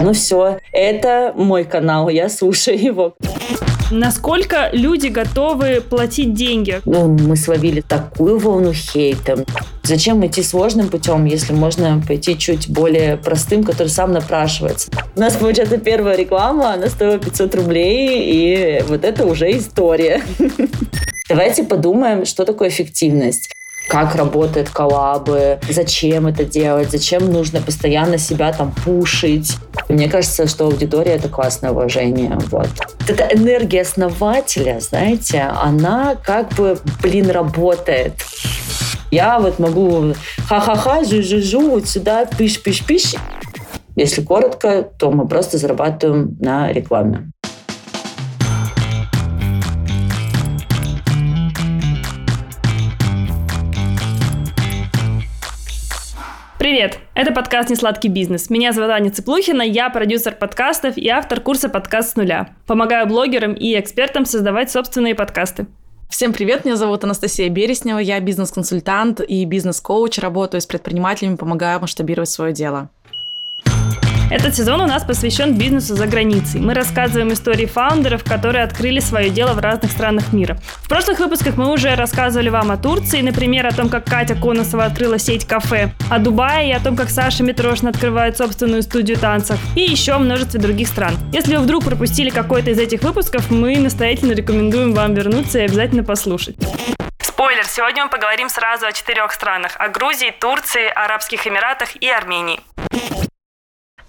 Ну все, это мой канал, я слушаю его. Насколько люди готовы платить деньги? Ну, мы словили такую волну хейта. Зачем идти сложным путем, если можно пойти чуть более простым, который сам напрашивается? У нас, получается, первая реклама, она стоила 500 рублей, и вот это уже история. Давайте подумаем, что такое эффективность как работают коллабы, зачем это делать, зачем нужно постоянно себя там пушить. Мне кажется, что аудитория — это классное уважение. Вот. Эта энергия основателя, знаете, она как бы, блин, работает. Я вот могу ха-ха-ха, жу-жу-жу, вот сюда пиш-пиш-пиш. Если коротко, то мы просто зарабатываем на рекламе. Привет! Это подкаст «Несладкий бизнес». Меня зовут Аня Цыплухина, я продюсер подкастов и автор курса «Подкаст с нуля». Помогаю блогерам и экспертам создавать собственные подкасты. Всем привет, меня зовут Анастасия Береснева, я бизнес-консультант и бизнес-коуч, работаю с предпринимателями, помогаю масштабировать свое дело. Этот сезон у нас посвящен бизнесу за границей. Мы рассказываем истории фаундеров, которые открыли свое дело в разных странах мира. В прошлых выпусках мы уже рассказывали вам о Турции, например, о том, как Катя Коносова открыла сеть кафе, о Дубае и о том, как Саша Митрошин открывает собственную студию танцев и еще множестве других стран. Если вы вдруг пропустили какой-то из этих выпусков, мы настоятельно рекомендуем вам вернуться и обязательно послушать. Спойлер, сегодня мы поговорим сразу о четырех странах. О Грузии, Турции, Арабских Эмиратах и Армении.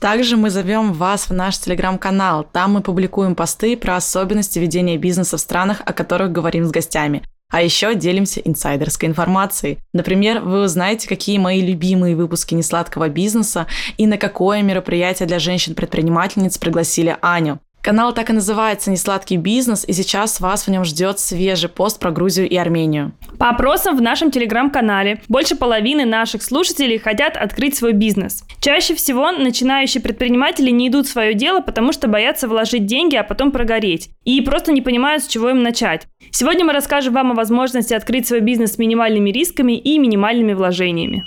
Также мы зовем вас в наш телеграм-канал. Там мы публикуем посты про особенности ведения бизнеса в странах, о которых говорим с гостями. А еще делимся инсайдерской информацией. Например, вы узнаете, какие мои любимые выпуски несладкого бизнеса и на какое мероприятие для женщин-предпринимательниц пригласили Аню. Канал так и называется «Несладкий бизнес», и сейчас вас в нем ждет свежий пост про Грузию и Армению. По опросам в нашем телеграм-канале больше половины наших слушателей хотят открыть свой бизнес. Чаще всего начинающие предприниматели не идут в свое дело, потому что боятся вложить деньги, а потом прогореть. И просто не понимают, с чего им начать. Сегодня мы расскажем вам о возможности открыть свой бизнес с минимальными рисками и минимальными вложениями.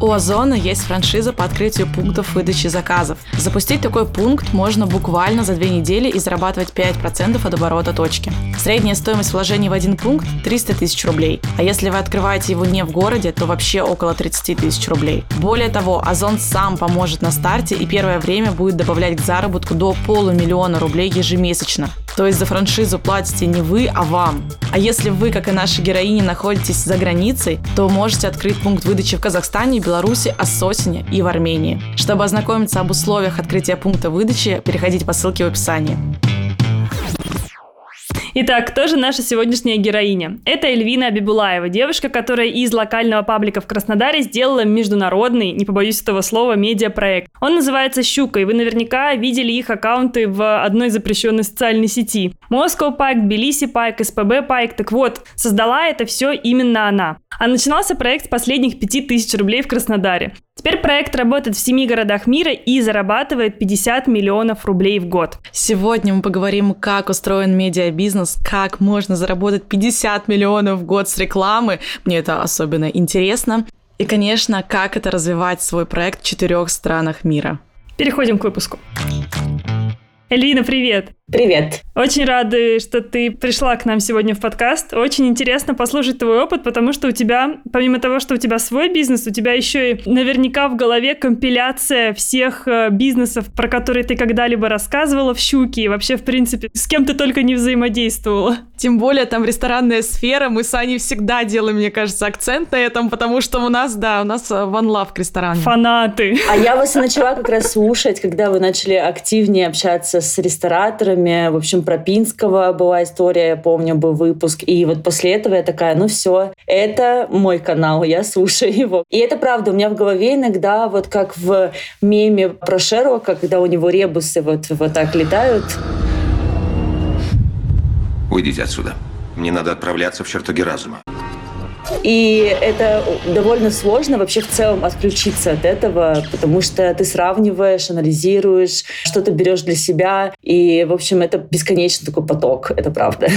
У Озона есть франшиза по открытию пунктов выдачи заказов. Запустить такой пункт можно буквально за две недели и зарабатывать 5% от оборота точки. Средняя стоимость вложений в один пункт – 300 тысяч рублей. А если вы открываете его не в городе, то вообще около 30 тысяч рублей. Более того, Озон сам поможет на старте и первое время будет добавлять к заработку до полумиллиона рублей ежемесячно. То есть за франшизу платите не вы, а вам. А если вы, как и наши героини, находитесь за границей, то можете открыть пункт выдачи в Казахстане Беларуси, Ассосине и в Армении. Чтобы ознакомиться об условиях открытия пункта выдачи, переходите по ссылке в описании. Итак, кто же наша сегодняшняя героиня? Это Эльвина Абибулаева, девушка, которая из локального паблика в Краснодаре сделала международный, не побоюсь этого слова, медиапроект. Он называется «Щука», и вы наверняка видели их аккаунты в одной запрещенной социальной сети. Moscow Pike, Тбилиси Pike, СПБ Pike. Так вот, создала это все именно она. А начинался проект с последних 5000 рублей в Краснодаре. Теперь проект работает в семи городах мира и зарабатывает 50 миллионов рублей в год. Сегодня мы поговорим, как устроен медиабизнес, как можно заработать 50 миллионов в год с рекламы. Мне это особенно интересно. И, конечно, как это развивать свой проект в четырех странах мира. Переходим к выпуску. Элина, привет! Привет! Очень рады, что ты пришла к нам сегодня в подкаст. Очень интересно послушать твой опыт, потому что у тебя, помимо того, что у тебя свой бизнес, у тебя еще и наверняка в голове компиляция всех э, бизнесов, про которые ты когда-либо рассказывала в «Щуке», и вообще, в принципе, с кем ты только не взаимодействовала. Тем более там ресторанная сфера, мы с Аней всегда делаем, мне кажется, акцент на этом, потому что у нас, да, у нас One э, Love к ресторану. Фанаты. А я вас начала как раз слушать, когда вы начали активнее общаться с рестораторами. В общем, про Пинского была история, я помню, был выпуск. И вот после этого я такая, ну все, это мой канал, я слушаю его. И это правда, у меня в голове иногда, вот как в меме про Шерлока, когда у него ребусы вот, вот так летают. Уйдите отсюда. Мне надо отправляться в чертоги разума. И это довольно сложно вообще в целом отключиться от этого, потому что ты сравниваешь, анализируешь, что ты берешь для себя. И, в общем, это бесконечный такой поток, это правда.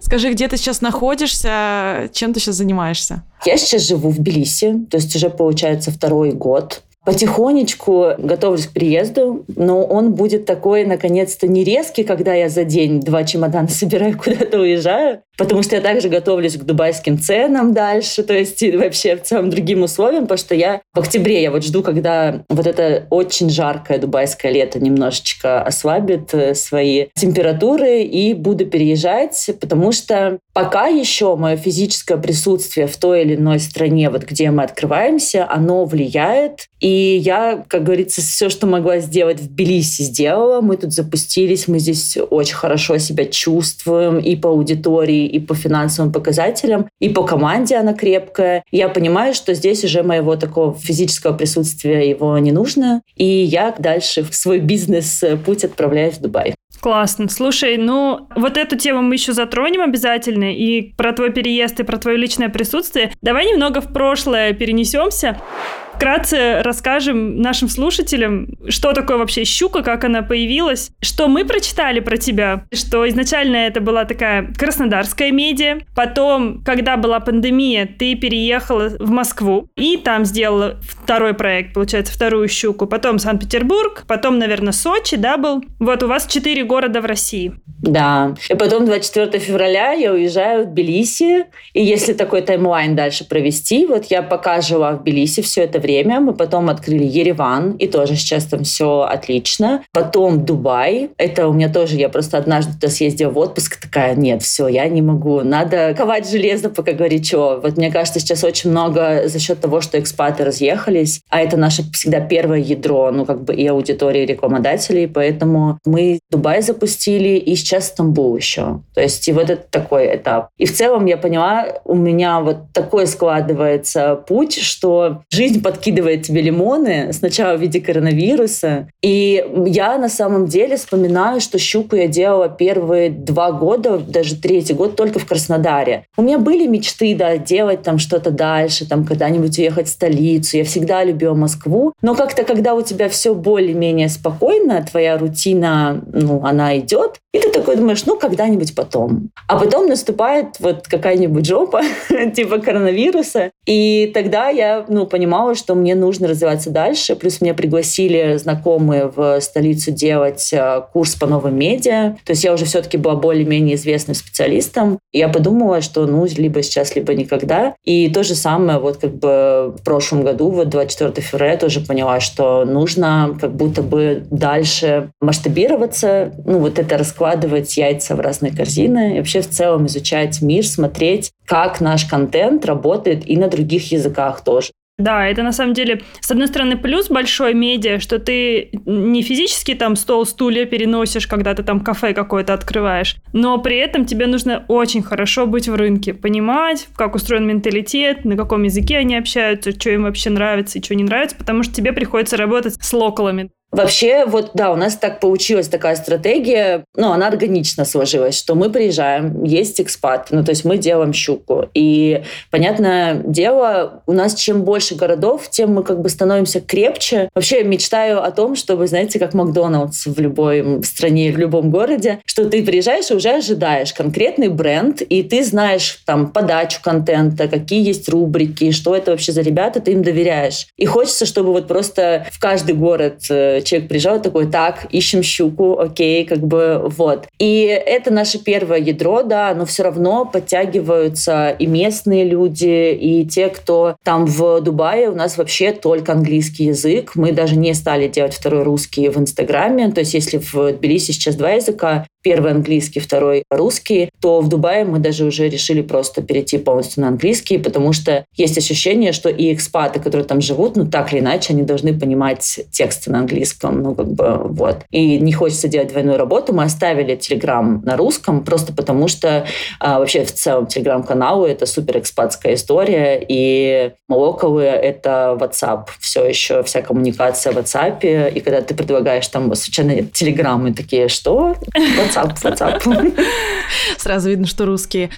Скажи, где ты сейчас находишься, чем ты сейчас занимаешься? Я сейчас живу в Тбилиси, то есть уже получается второй год. Потихонечку готовлюсь к приезду, но он будет такой, наконец-то, не резкий, когда я за день два чемодана собираю, куда-то уезжаю, потому что я также готовлюсь к дубайским ценам дальше, то есть и вообще в целом другим условиям, потому что я в октябре, я вот жду, когда вот это очень жаркое дубайское лето немножечко ослабит э, свои температуры и буду переезжать, потому что пока еще мое физическое присутствие в той или иной стране, вот где мы открываемся, оно влияет. И я, как говорится, все, что могла сделать в Тбилиси, сделала. Мы тут запустились, мы здесь очень хорошо себя чувствуем и по аудитории, и по финансовым показателям, и по команде она крепкая. Я понимаю, что здесь уже моего такого физического присутствия его не нужно. И я дальше в свой бизнес-путь отправляюсь в Дубай. Классно. Слушай, ну вот эту тему мы еще затронем обязательно, и про твой переезд, и про твое личное присутствие. Давай немного в прошлое перенесемся. Вкратце расскажем нашим слушателям, что такое вообще щука, как она появилась, что мы прочитали про тебя, что изначально это была такая краснодарская медиа, потом, когда была пандемия, ты переехала в Москву и там сделала второй проект, получается, вторую щуку, потом Санкт-Петербург, потом, наверное, Сочи, да, был? Вот у вас четыре города в России. Да. И потом 24 февраля я уезжаю в Тбилиси, и если такой таймлайн дальше провести, вот я пока жила в Тбилиси все это время. Мы потом открыли Ереван, и тоже сейчас там все отлично. Потом Дубай. Это у меня тоже, я просто однажды туда съездила в отпуск, такая, нет, все, я не могу. Надо ковать железо, пока горячо. Вот мне кажется, сейчас очень много за счет того, что экспаты разъехались, а это наше всегда первое ядро, ну, как бы и аудитории, и рекламодателей, поэтому мы Дубай запустили, и сейчас Стамбул еще. То есть и вот это такой этап. И в целом я поняла, у меня вот такой складывается путь, что жизнь под подкидывает тебе лимоны, сначала в виде коронавируса. И я на самом деле вспоминаю, что щуку я делала первые два года, даже третий год только в Краснодаре. У меня были мечты, да, делать там что-то дальше, там когда-нибудь уехать в столицу. Я всегда любила Москву. Но как-то, когда у тебя все более-менее спокойно, твоя рутина, ну, она идет, и ты такой думаешь, ну, когда-нибудь потом. А потом наступает вот какая-нибудь жопа, типа коронавируса. И тогда я, ну, понимала, что мне нужно развиваться дальше. Плюс меня пригласили знакомые в столицу делать э, курс по новым медиа. То есть я уже все-таки была более-менее известным специалистом. И я подумала, что, ну, либо сейчас, либо никогда. И то же самое вот как бы в прошлом году, вот 24 февраля, я тоже поняла, что нужно как будто бы дальше масштабироваться. Ну, вот это расклад складывать яйца в разные корзины и вообще в целом изучать мир, смотреть, как наш контент работает и на других языках тоже. Да, это на самом деле, с одной стороны, плюс большой медиа, что ты не физически там стол, стулья переносишь, когда ты там кафе какое-то открываешь, но при этом тебе нужно очень хорошо быть в рынке, понимать, как устроен менталитет, на каком языке они общаются, что им вообще нравится и что не нравится, потому что тебе приходится работать с локалами. Вообще, вот да, у нас так получилась такая стратегия, ну, она органично сложилась, что мы приезжаем, есть экспат, ну, то есть мы делаем щуку. И, понятное дело, у нас чем больше городов, тем мы как бы становимся крепче. Вообще, мечтаю о том, чтобы, знаете, как Макдоналдс в любой стране, в любом городе, что ты приезжаешь и уже ожидаешь конкретный бренд, и ты знаешь там подачу контента, какие есть рубрики, что это вообще за ребята, ты им доверяешь. И хочется, чтобы вот просто в каждый город э, человек приезжал такой, так, ищем щуку, окей, как бы вот. И это наше первое ядро, да, но все равно подтягиваются и местные люди, и те, кто там в Дубае, у нас вообще только английский язык. Мы даже не стали делать второй русский в Инстаграме. То есть если в Тбилиси сейчас два языка, первый английский, второй русский, то в Дубае мы даже уже решили просто перейти полностью на английский, потому что есть ощущение, что и экспаты, которые там живут, ну так или иначе, они должны понимать тексты на английском, ну как бы вот. И не хочется делать двойную работу. Мы оставили Телеграм на русском просто потому, что а, вообще в целом Телеграм-каналы это супер экспатская история, и локалы — это WhatsApp. Все еще вся коммуникация в WhatsApp. И когда ты предлагаешь там случайно Телеграммы, такие, что? WhatsApp WhatsApp, WhatsApp. Сразу видно, что русские.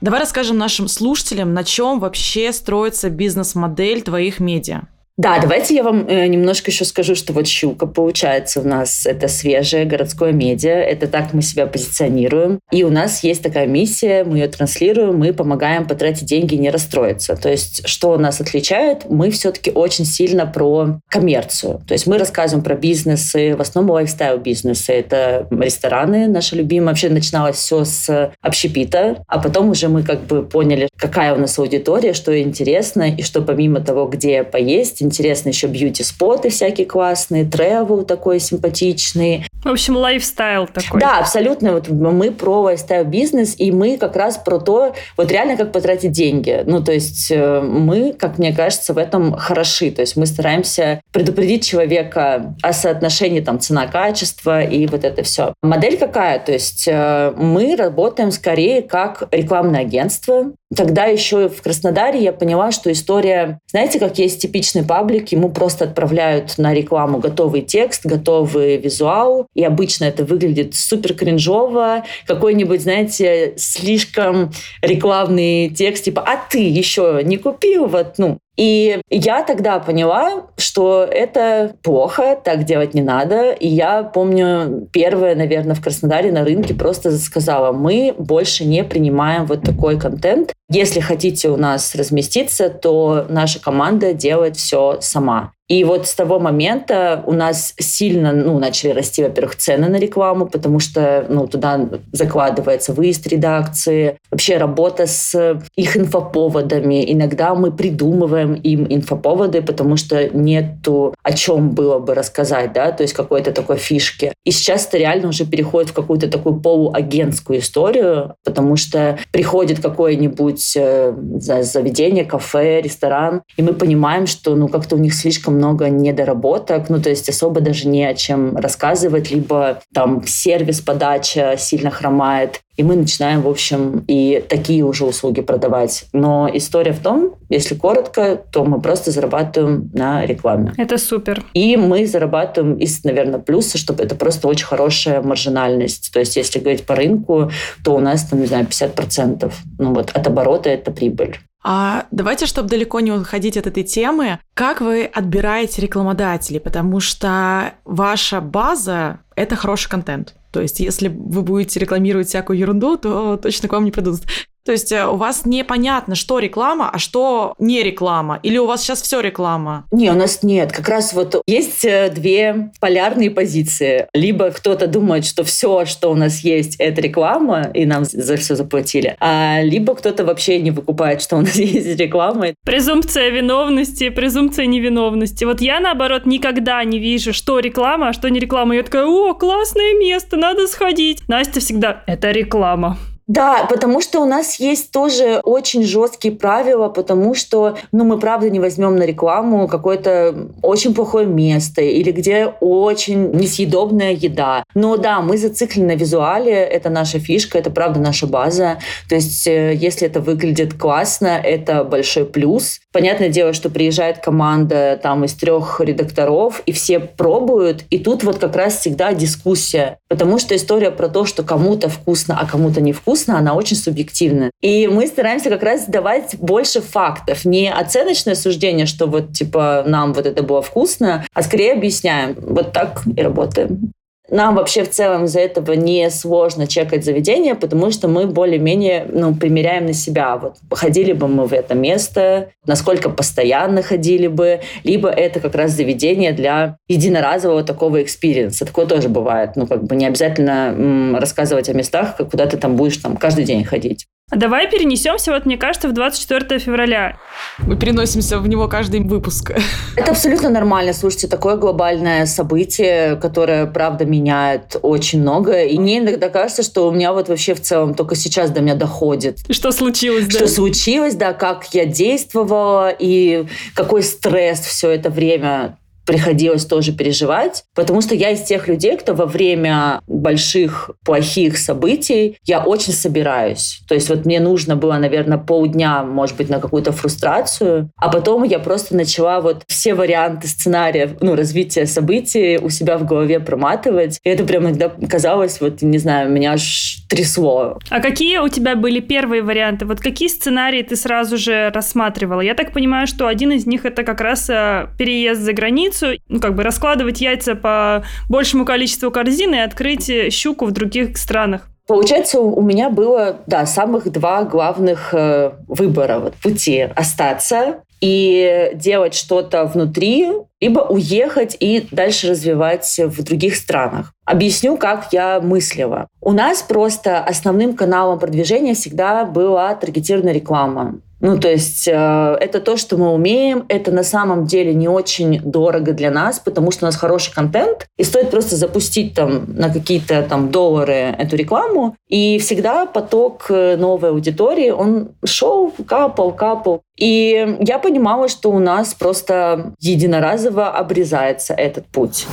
Давай расскажем нашим слушателям, на чем вообще строится бизнес-модель твоих медиа. Да, давайте я вам э, немножко еще скажу, что вот «Щука» получается у нас это свежее городское медиа, это так мы себя позиционируем. И у нас есть такая миссия, мы ее транслируем, мы помогаем потратить деньги и не расстроиться. То есть что нас отличает? Мы все-таки очень сильно про коммерцию. То есть мы рассказываем про бизнесы, в основном лайфстайл бизнесы. Это рестораны, наши любимые. Вообще начиналось все с общепита, а потом уже мы как бы поняли, какая у нас аудитория, что интересно, и что помимо того, где поесть, интересно еще beauty-споты всякие классные, travel такой симпатичный. В общем, лайфстайл такой. Да, абсолютно. Вот мы про лайфстайл бизнес, и мы как раз про то, вот реально как потратить деньги. Ну, то есть э, мы, как мне кажется, в этом хороши. То есть мы стараемся предупредить человека о соотношении там цена-качество и вот это все. Модель какая? То есть э, мы работаем скорее как рекламное агентство, Тогда еще в Краснодаре я поняла, что история, знаете, как есть типичный паблик, ему просто отправляют на рекламу готовый текст, готовый визуал, и обычно это выглядит супер кринжово, какой-нибудь, знаете, слишком рекламный текст, типа, а ты еще не купил, вот, ну, и я тогда поняла, что это плохо, так делать не надо. И я помню, первое, наверное, в Краснодаре на рынке просто сказала, мы больше не принимаем вот такой контент. Если хотите у нас разместиться, то наша команда делает все сама. И вот с того момента у нас сильно ну, начали расти, во-первых, цены на рекламу, потому что ну, туда закладывается выезд редакции, вообще работа с их инфоповодами. Иногда мы придумываем им инфоповоды, потому что нету о чем было бы рассказать, да, то есть какой-то такой фишки. И сейчас это реально уже переходит в какую-то такую полуагентскую историю, потому что приходит какое-нибудь э, заведение, кафе, ресторан, и мы понимаем, что ну как-то у них слишком много недоработок, ну, то есть особо даже не о чем рассказывать, либо там сервис подача сильно хромает, и мы начинаем, в общем, и такие уже услуги продавать. Но история в том, если коротко, то мы просто зарабатываем на рекламе. Это супер. И мы зарабатываем из, наверное, плюса, чтобы это просто очень хорошая маржинальность. То есть если говорить по рынку, то у нас, там, не знаю, 50%. Ну вот от оборота это прибыль. А давайте, чтобы далеко не уходить от этой темы, как вы отбираете рекламодателей? Потому что ваша база — это хороший контент. То есть, если вы будете рекламировать всякую ерунду, то точно к вам не придут. То есть э, у вас непонятно, что реклама, а что не реклама? Или у вас сейчас все реклама? Не, у нас нет. Как раз вот есть э, две полярные позиции. Либо кто-то думает, что все, что у нас есть, это реклама, и нам за все заплатили. А либо кто-то вообще не выкупает, что у нас есть реклама. Презумпция виновности, презумпция невиновности. Вот я, наоборот, никогда не вижу, что реклама, а что не реклама. Я такая, о, классное место, надо сходить. Настя всегда, это реклама. Да, потому что у нас есть тоже очень жесткие правила, потому что, ну, мы правда не возьмем на рекламу какое-то очень плохое место или где очень несъедобная еда. Но да, мы зациклены на визуале, это наша фишка, это правда наша база. То есть, э, если это выглядит классно, это большой плюс. Понятное дело, что приезжает команда там из трех редакторов, и все пробуют, и тут вот как раз всегда дискуссия. Потому что история про то, что кому-то вкусно, а кому-то не вкусно, вкусно, она очень субъективна. И мы стараемся как раз давать больше фактов, не оценочное суждение, что вот типа нам вот это было вкусно, а скорее объясняем. Вот так и работаем. Нам вообще в целом из-за этого не сложно чекать заведение, потому что мы более-менее ну, примеряем на себя. Вот ходили бы мы в это место, насколько постоянно ходили бы, либо это как раз заведение для единоразового такого experience а. Такое тоже бывает. Ну, как бы не обязательно м, рассказывать о местах, куда ты там будешь там каждый день ходить. Давай перенесемся, вот мне кажется, в 24 февраля. Мы переносимся в него каждый выпуск. Это абсолютно нормально. Слушайте, такое глобальное событие, которое, правда, меняет очень много. И мне иногда кажется, что у меня вот вообще в целом только сейчас до меня доходит. Что случилось, да? Что случилось, да, как я действовала и какой стресс все это время приходилось тоже переживать, потому что я из тех людей, кто во время больших плохих событий, я очень собираюсь. То есть вот мне нужно было, наверное, полдня, может быть, на какую-то фрустрацию, а потом я просто начала вот все варианты сценария, ну, развития событий у себя в голове проматывать. И это прям иногда казалось, вот, не знаю, меня аж трясло. А какие у тебя были первые варианты? Вот какие сценарии ты сразу же рассматривала? Я так понимаю, что один из них это как раз э, переезд за границу, ну, как бы раскладывать яйца по большему количеству корзин и открыть щуку в других странах. Получается, у меня было, да, самых два главных э, выбора вот, пути. Остаться и делать что-то внутри, либо уехать и дальше развивать в других странах. Объясню, как я мыслила. У нас просто основным каналом продвижения всегда была таргетированная реклама. Ну, то есть э, это то, что мы умеем. Это на самом деле не очень дорого для нас, потому что у нас хороший контент, и стоит просто запустить там на какие-то там доллары эту рекламу, и всегда поток э, новой аудитории, он шел, капал, капал. И я понимала, что у нас просто единоразово обрезается этот путь.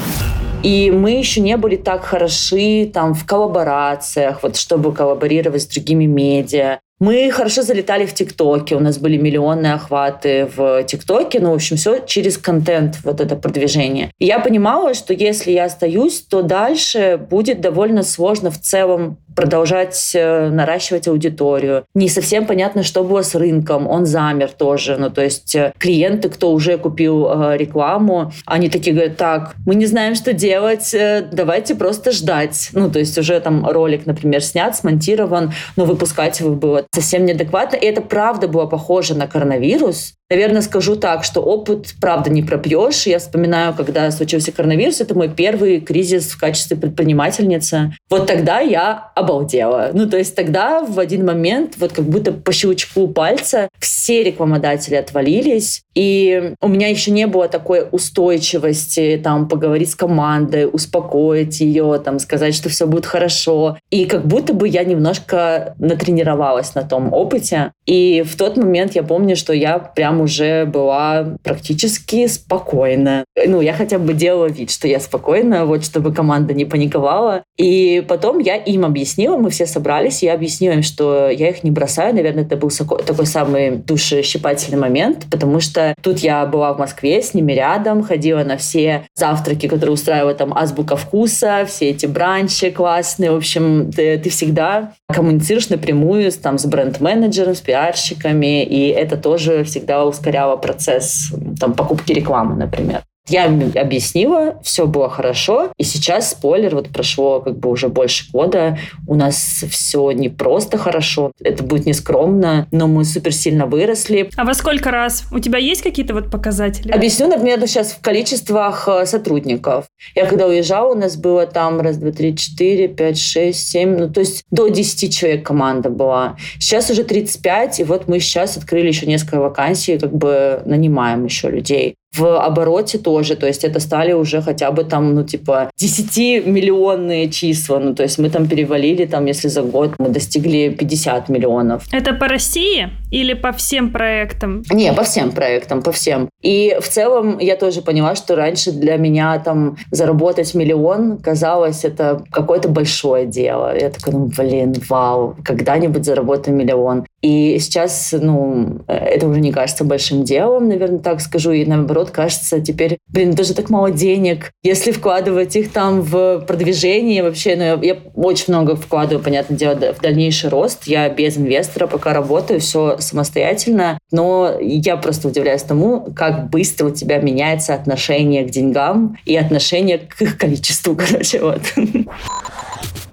И мы еще не были так хороши там в коллаборациях, вот чтобы коллаборировать с другими медиа. Мы хорошо залетали в ТикТоке, у нас были миллионные охваты в ТикТоке, ну, в общем, все через контент, вот это продвижение. И я понимала, что если я остаюсь, то дальше будет довольно сложно в целом продолжать э, наращивать аудиторию. Не совсем понятно, что было с рынком. Он замер тоже. Ну, то есть э, клиенты, кто уже купил э, рекламу, они такие говорят, так, мы не знаем, что делать, давайте просто ждать. Ну, то есть уже там ролик, например, снят, смонтирован, но выпускать его было совсем неадекватно. И это правда было похоже на коронавирус, Наверное, скажу так, что опыт, правда, не пропьешь. Я вспоминаю, когда случился коронавирус, это мой первый кризис в качестве предпринимательницы. Вот тогда я обалдела. Ну, то есть тогда в один момент, вот как будто по щелчку пальца, все рекламодатели отвалились. И у меня еще не было такой устойчивости, там, поговорить с командой, успокоить ее, там, сказать, что все будет хорошо. И как будто бы я немножко натренировалась на том опыте. И в тот момент я помню, что я прям уже была практически спокойна. Ну, я хотя бы делала вид, что я спокойна, вот, чтобы команда не паниковала. И потом я им объяснила, мы все собрались, я объяснила им, что я их не бросаю. Наверное, это был такой самый душещипательный момент, потому что тут я была в Москве с ними рядом, ходила на все завтраки, которые устраивает там Азбука Вкуса, все эти бранчи классные. В общем, ты, ты всегда коммуницируешь напрямую с, там, с бренд-менеджером, с пиарщиками, и это тоже всегда ускоряло процесс там, покупки рекламы, например. Я объяснила, все было хорошо, и сейчас, спойлер, вот прошло как бы уже больше года, у нас все не просто хорошо, это будет не скромно, но мы супер сильно выросли. А во сколько раз? У тебя есть какие-то вот показатели? Объясню, например, сейчас в количествах э, сотрудников. Я когда уезжала, у нас было там раз, два, три, четыре, пять, шесть, семь, ну то есть до 10 человек команда была. Сейчас уже 35, и вот мы сейчас открыли еще несколько вакансий, как бы нанимаем еще людей в обороте тоже, то есть это стали уже хотя бы там, ну, типа, 10-миллионные числа, ну, то есть мы там перевалили, там, если за год мы достигли 50 миллионов. Это по России или по всем проектам? Не, по всем проектам, по всем. И в целом я тоже поняла, что раньше для меня там заработать миллион казалось это какое-то большое дело. Я такая, ну, блин, вау, когда-нибудь заработаю миллион. И сейчас, ну, это уже не кажется большим делом, наверное, так скажу. И наоборот, кажется, теперь, блин, даже так мало денег. Если вкладывать их там в продвижение, вообще, ну, я, я очень много вкладываю, понятное дело, в дальнейший рост. Я без инвестора пока работаю, все самостоятельно. Но я просто удивляюсь тому, как быстро у тебя меняется отношение к деньгам и отношение к их количеству, короче, вот.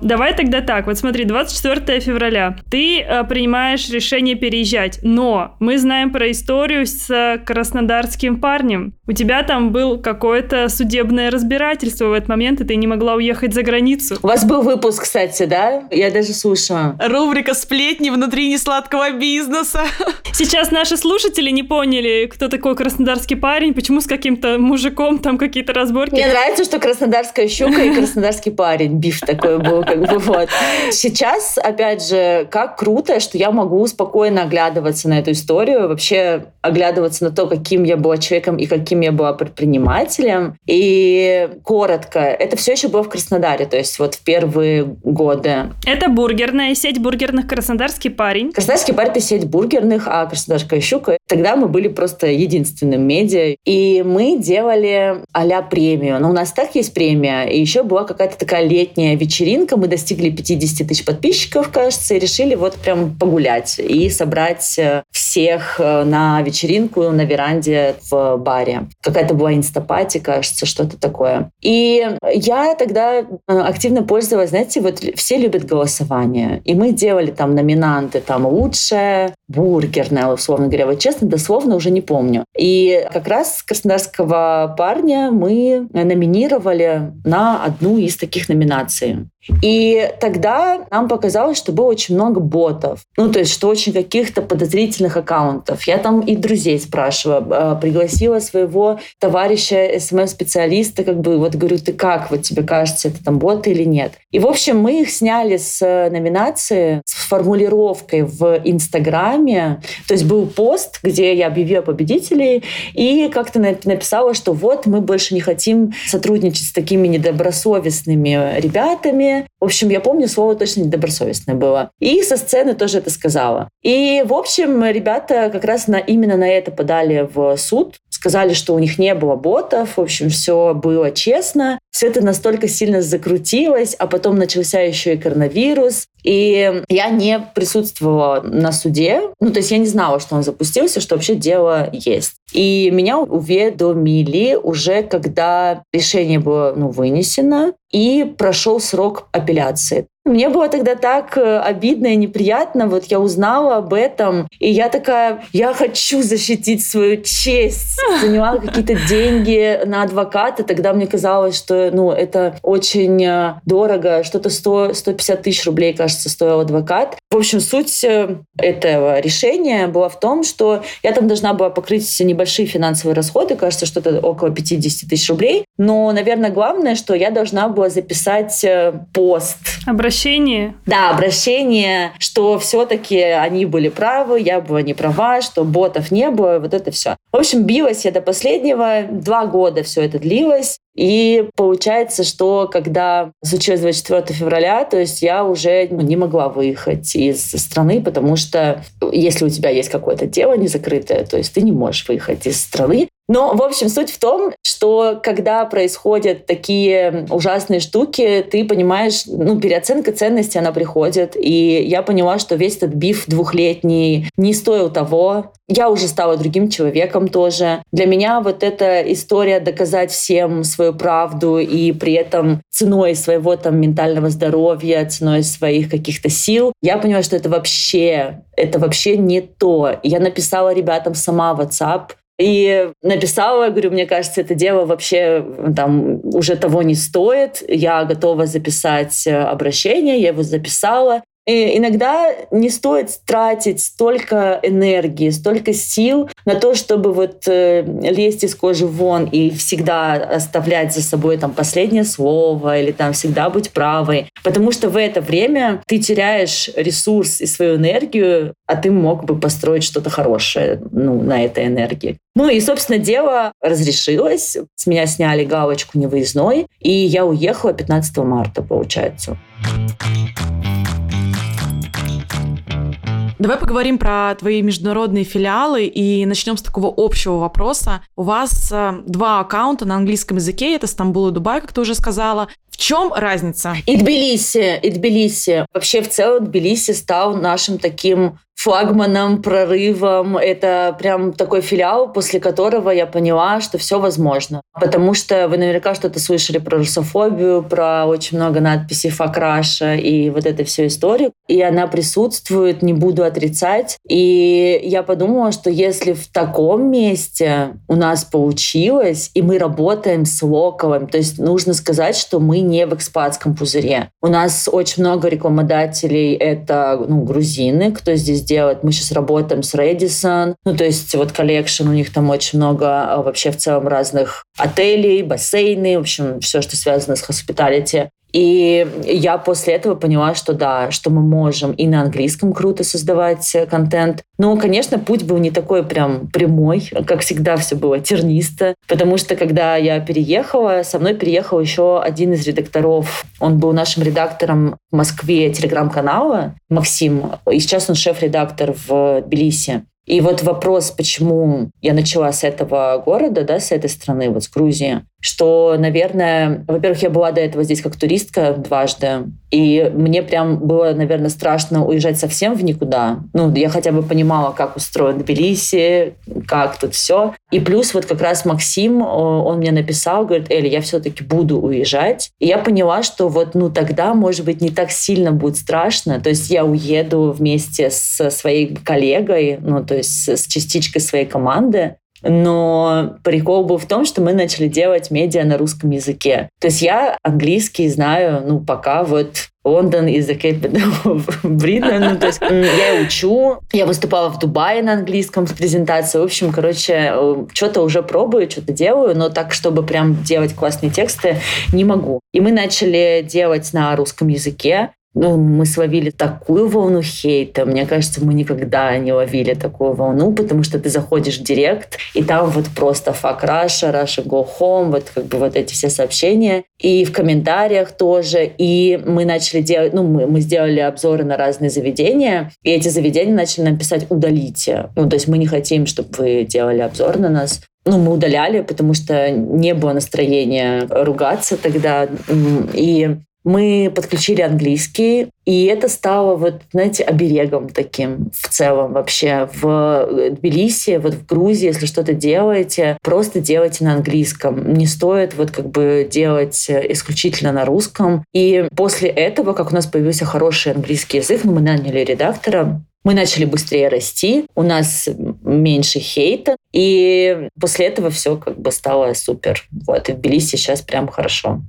Давай тогда так. Вот смотри, 24 февраля. Ты э, принимаешь решение переезжать, но мы знаем про историю с э, краснодарским парнем. У тебя там был какое-то судебное разбирательство в этот момент, и ты не могла уехать за границу. У вас был выпуск, кстати, да? Я даже слушала. Рубрика «Сплетни внутри несладкого бизнеса». Сейчас наши слушатели не поняли, кто такой краснодарский парень, почему с каким-то мужиком там какие-то разборки. Мне нравится, что краснодарская щука и краснодарский парень. Биф такой был как бы вот. Сейчас, опять же, как круто, что я могу спокойно оглядываться на эту историю, вообще оглядываться на то, каким я была человеком и каким я была предпринимателем. И коротко, это все еще было в Краснодаре, то есть вот в первые годы. Это бургерная сеть бургерных «Краснодарский парень». Краснодарский парень — это сеть бургерных, а «Краснодарская щука» Тогда мы были просто единственным медиа. И мы делали а премию. Но у нас так есть премия. И еще была какая-то такая летняя вечеринка. Мы достигли 50 тысяч подписчиков, кажется, и решили вот прям погулять и собрать э, всех э, на вечеринку на веранде в баре. Какая-то была insta party, кажется, что-то такое. И я тогда э, активно пользовалась, знаете, вот все любят голосование. И мы делали там номинанты, там лучшее бургерное, условно говоря. Вот честно, дословно уже не помню. И как раз краснодарского парня мы номинировали на одну из таких номинаций. И тогда нам показалось, что было очень много ботов. Ну, то есть, что очень каких-то подозрительных аккаунтов. Я там и друзей спрашивала, а, пригласила своего товарища, SMM-специалиста, как бы, вот говорю, ты как, вот тебе кажется, это там боты или нет? И, в общем, мы их сняли с номинации с формулировкой в Инстаграме. То есть, был пост, где я объявила победителей и как-то написала, что вот, мы больше не хотим сотрудничать с такими недобросовестными ребятами, в общем, я помню, слово точно недобросовестное было. И со сцены тоже это сказала. И, в общем, ребята как раз на, именно на это подали в суд. Сказали, что у них не было ботов. В общем, все было честно. Все это настолько сильно закрутилось, а потом начался еще и коронавирус. И я не присутствовала на суде. Ну, то есть я не знала, что он запустился, что вообще дело есть. И меня уведомили уже, когда решение было ну, вынесено и прошел срок апелляции. Мне было тогда так э, обидно и неприятно. Вот я узнала об этом, и я такая, я хочу защитить свою честь. Заняла какие-то деньги на адвоката. Тогда мне казалось, что ну, это очень э, дорого. Что-то 100, 150 тысяч рублей, кажется, стоил адвокат. В общем, суть э, этого решения была в том, что я там должна была покрыть все небольшие финансовые расходы, кажется, что-то около 50 тысяч рублей. Но, наверное, главное, что я должна была записать пост. Обращение обращение? Да, обращение, что все-таки они были правы, я была не права, что ботов не было, вот это все. В общем, билась я до последнего, два года все это длилось. И получается, что когда случилось 24 февраля, то есть я уже не могла выехать из страны, потому что если у тебя есть какое-то дело незакрытое, то есть ты не можешь выехать из страны. Но, в общем, суть в том, что когда происходят такие ужасные штуки, ты понимаешь, ну, переоценка ценности, она приходит. И я поняла, что весь этот биф двухлетний не стоил того. Я уже стала другим человеком тоже. Для меня вот эта история доказать всем свою правду и при этом ценой своего там ментального здоровья, ценой своих каких-то сил, я поняла, что это вообще, это вообще не то. Я написала ребятам сама в WhatsApp, и написала, говорю, мне кажется, это дело вообще там уже того не стоит. Я готова записать э, обращение, я его записала. И иногда не стоит тратить столько энергии, столько сил на то, чтобы вот э, лезть из кожи вон и всегда оставлять за собой там последнее слово или там всегда быть правой. Потому что в это время ты теряешь ресурс и свою энергию, а ты мог бы построить что-то хорошее ну, на этой энергии. Ну и, собственно, дело разрешилось. С меня сняли галочку невыездной, и я уехала 15 марта, получается. Давай поговорим про твои международные филиалы и начнем с такого общего вопроса. У вас э, два аккаунта на английском языке, это Стамбул и Дубай, как ты уже сказала. В чем разница? И Тбилиси, и Тбилиси. Вообще в целом Тбилиси стал нашим таким флагманом, прорывом. Это прям такой филиал, после которого я поняла, что все возможно. Потому что вы наверняка что-то слышали про русофобию, про очень много надписей «Факраша» и вот эту всю историю. И она присутствует, не буду отрицать. И я подумала, что если в таком месте у нас получилось, и мы работаем с локалом, то есть нужно сказать, что мы не в экспатском пузыре. У нас очень много рекламодателей — это ну, грузины, кто здесь делать. Мы сейчас работаем с Radisson. Ну, то есть вот Collection, у них там очень много а, вообще в целом разных отелей, бассейны, в общем, все, что связано с hospitality. И я после этого поняла, что да, что мы можем и на английском круто создавать контент. Но, конечно, путь был не такой прям прямой, как всегда все было тернисто, потому что когда я переехала, со мной переехал еще один из редакторов. Он был нашим редактором в Москве телеграм-канала, Максим, и сейчас он шеф-редактор в Тбилиси. И вот вопрос, почему я начала с этого города, да, с этой страны, вот с Грузии, что, наверное, во-первых, я была до этого здесь как туристка дважды, и мне прям было, наверное, страшно уезжать совсем в никуда. Ну, я хотя бы понимала, как устроен Тбилиси, как тут все. И плюс вот как раз Максим, он мне написал, говорит, Эли, я все-таки буду уезжать. И я поняла, что вот, ну, тогда, может быть, не так сильно будет страшно. То есть я уеду вместе со своей коллегой, ну, то есть с частичкой своей команды, но прикол был в том, что мы начали делать медиа на русском языке. То есть я английский знаю, ну, пока вот Лондон is the capital of Britain. Ну, то есть я учу. Я выступала в Дубае на английском с презентацией. В общем, короче, э, что-то уже пробую, что-то делаю, но так, чтобы прям делать классные тексты, не могу. И мы начали делать на русском языке ну, мы словили такую волну хейта. Мне кажется, мы никогда не ловили такую волну, потому что ты заходишь в директ, и там вот просто fuck Russia, Russia go home, вот как бы вот эти все сообщения. И в комментариях тоже. И мы начали делать, ну, мы, мы сделали обзоры на разные заведения, и эти заведения начали нам писать «удалите». Ну, то есть мы не хотим, чтобы вы делали обзор на нас ну, мы удаляли, потому что не было настроения ругаться тогда. И мы подключили английский, и это стало, вот, знаете, оберегом таким в целом вообще. В Тбилиси, вот в Грузии, если что-то делаете, просто делайте на английском. Не стоит вот как бы делать исключительно на русском. И после этого, как у нас появился хороший английский язык, ну, мы наняли редактора, мы начали быстрее расти, у нас меньше хейта, и после этого все как бы стало супер. Вот, и в Тбилиси сейчас прям хорошо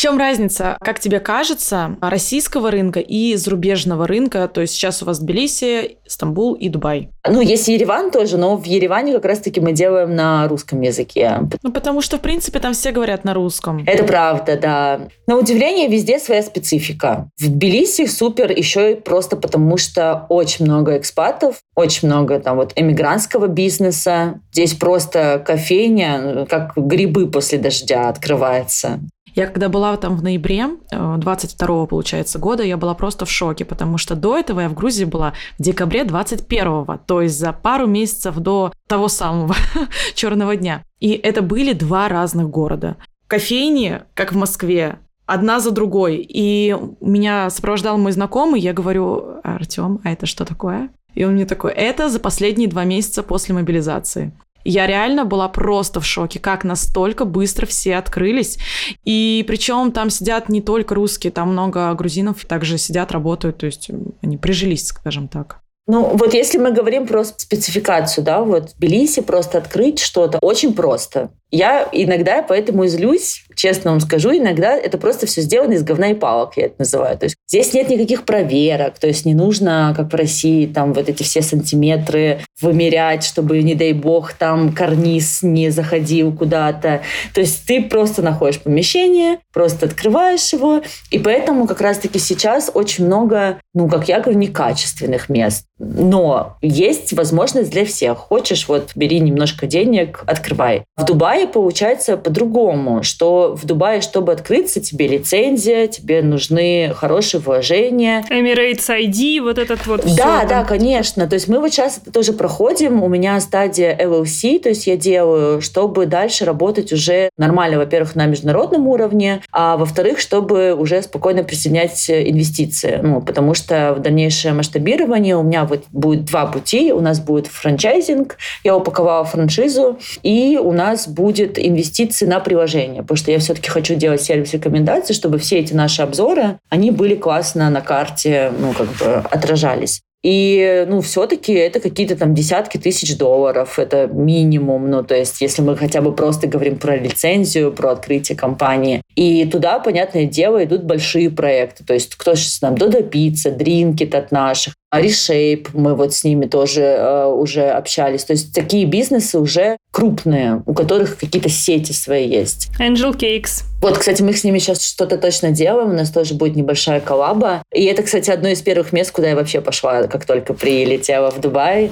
чем разница, как тебе кажется, российского рынка и зарубежного рынка? То есть сейчас у вас Тбилиси, Стамбул и Дубай. Ну, есть Ереван тоже, но в Ереване как раз-таки мы делаем на русском языке. Ну, потому что, в принципе, там все говорят на русском. Это правда, да. На удивление, везде своя специфика. В Тбилиси супер еще и просто потому, что очень много экспатов, очень много там вот эмигрантского бизнеса. Здесь просто кофейня, как грибы после дождя открывается. Я когда была там в ноябре 22 э, получается года, я была просто в шоке, потому что до этого я в Грузии была в декабре 21 то есть за пару месяцев до того самого черного дня. И это были два разных города. Кофейни, как в Москве, одна за другой. И меня сопровождал мой знакомый, я говорю, Артем, а это что такое? И он мне такой, это за последние два месяца после мобилизации. Я реально была просто в шоке, как настолько быстро все открылись. И причем там сидят не только русские, там много грузинов также сидят, работают, то есть они прижились, скажем так. Ну, вот если мы говорим про спецификацию, да, вот в Тбилиси просто открыть что-то очень просто. Я иногда поэтому излюсь, честно вам скажу, иногда это просто все сделано из говна и палок, я это называю. То есть здесь нет никаких проверок, то есть не нужно, как в России, там вот эти все сантиметры вымерять, чтобы, не дай бог, там карниз не заходил куда-то. То есть ты просто находишь помещение, просто открываешь его, и поэтому как раз-таки сейчас очень много, ну, как я говорю, некачественных мест. Но есть возможность для всех. Хочешь, вот бери немножко денег, открывай. В Дубае получается по-другому, что в Дубае, чтобы открыться, тебе лицензия, тебе нужны хорошие вложения. Emirates ID, вот этот вот все. Да, да, конечно. То есть мы вот сейчас это тоже проходим. У меня стадия LLC, то есть я делаю, чтобы дальше работать уже нормально, во-первых, на международном уровне, а во-вторых, чтобы уже спокойно присоединять инвестиции. Ну, потому что в дальнейшее масштабирование у меня вот будет два пути. У нас будет франчайзинг, я упаковала франшизу, и у нас будет инвестиции на приложение, потому что я все-таки хочу делать сервис рекомендаций, чтобы все эти наши обзоры, они были классно на карте, ну, как бы отражались. И, ну, все-таки это какие-то там десятки тысяч долларов, это минимум. Ну, то есть, если мы хотя бы просто говорим про лицензию, про открытие компании. И туда, понятное дело, идут большие проекты. То есть, кто сейчас нам Додо Пицца, Дринкит от наших. Reshape, мы вот с ними тоже э, уже общались. То есть такие бизнесы уже крупные, у которых какие-то сети свои есть. Angel Cakes. Вот, кстати, мы с ними сейчас что-то точно делаем, у нас тоже будет небольшая коллаба. И это, кстати, одно из первых мест, куда я вообще пошла, как только прилетела в Дубай.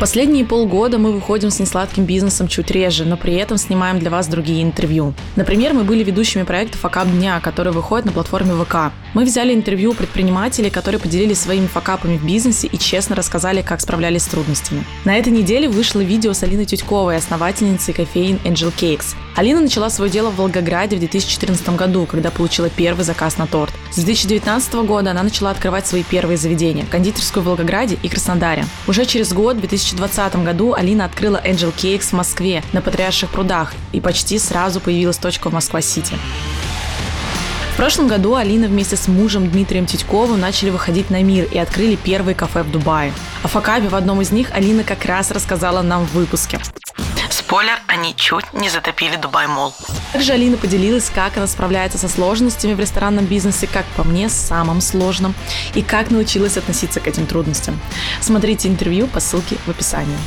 Последние полгода мы выходим с несладким бизнесом чуть реже, но при этом снимаем для вас другие интервью. Например, мы были ведущими проекта «Факап дня», который выходит на платформе ВК. Мы взяли интервью у предпринимателей, которые поделились своими факапами в бизнесе и честно рассказали, как справлялись с трудностями. На этой неделе вышло видео с Алиной Тютьковой, основательницей кофеин Angel Cakes. Алина начала свое дело в Волгограде в 2014 году, когда получила первый заказ на торт. С 2019 года она начала открывать свои первые заведения – кондитерскую в Волгограде и Краснодаре. Уже через год, в 2020 году, Алина открыла Angel Cakes в Москве на Патриарших прудах и почти сразу появилась точка в Москва-Сити. В прошлом году Алина вместе с мужем Дмитрием Титьковым начали выходить на мир и открыли первые кафе в Дубае. О Факабе в одном из них Алина как раз рассказала нам в выпуске. Спойлер, они чуть не затопили Дубай Мол. Также Алина поделилась, как она справляется со сложностями в ресторанном бизнесе, как по мне, самым сложным, и как научилась относиться к этим трудностям. Смотрите интервью по ссылке в описании.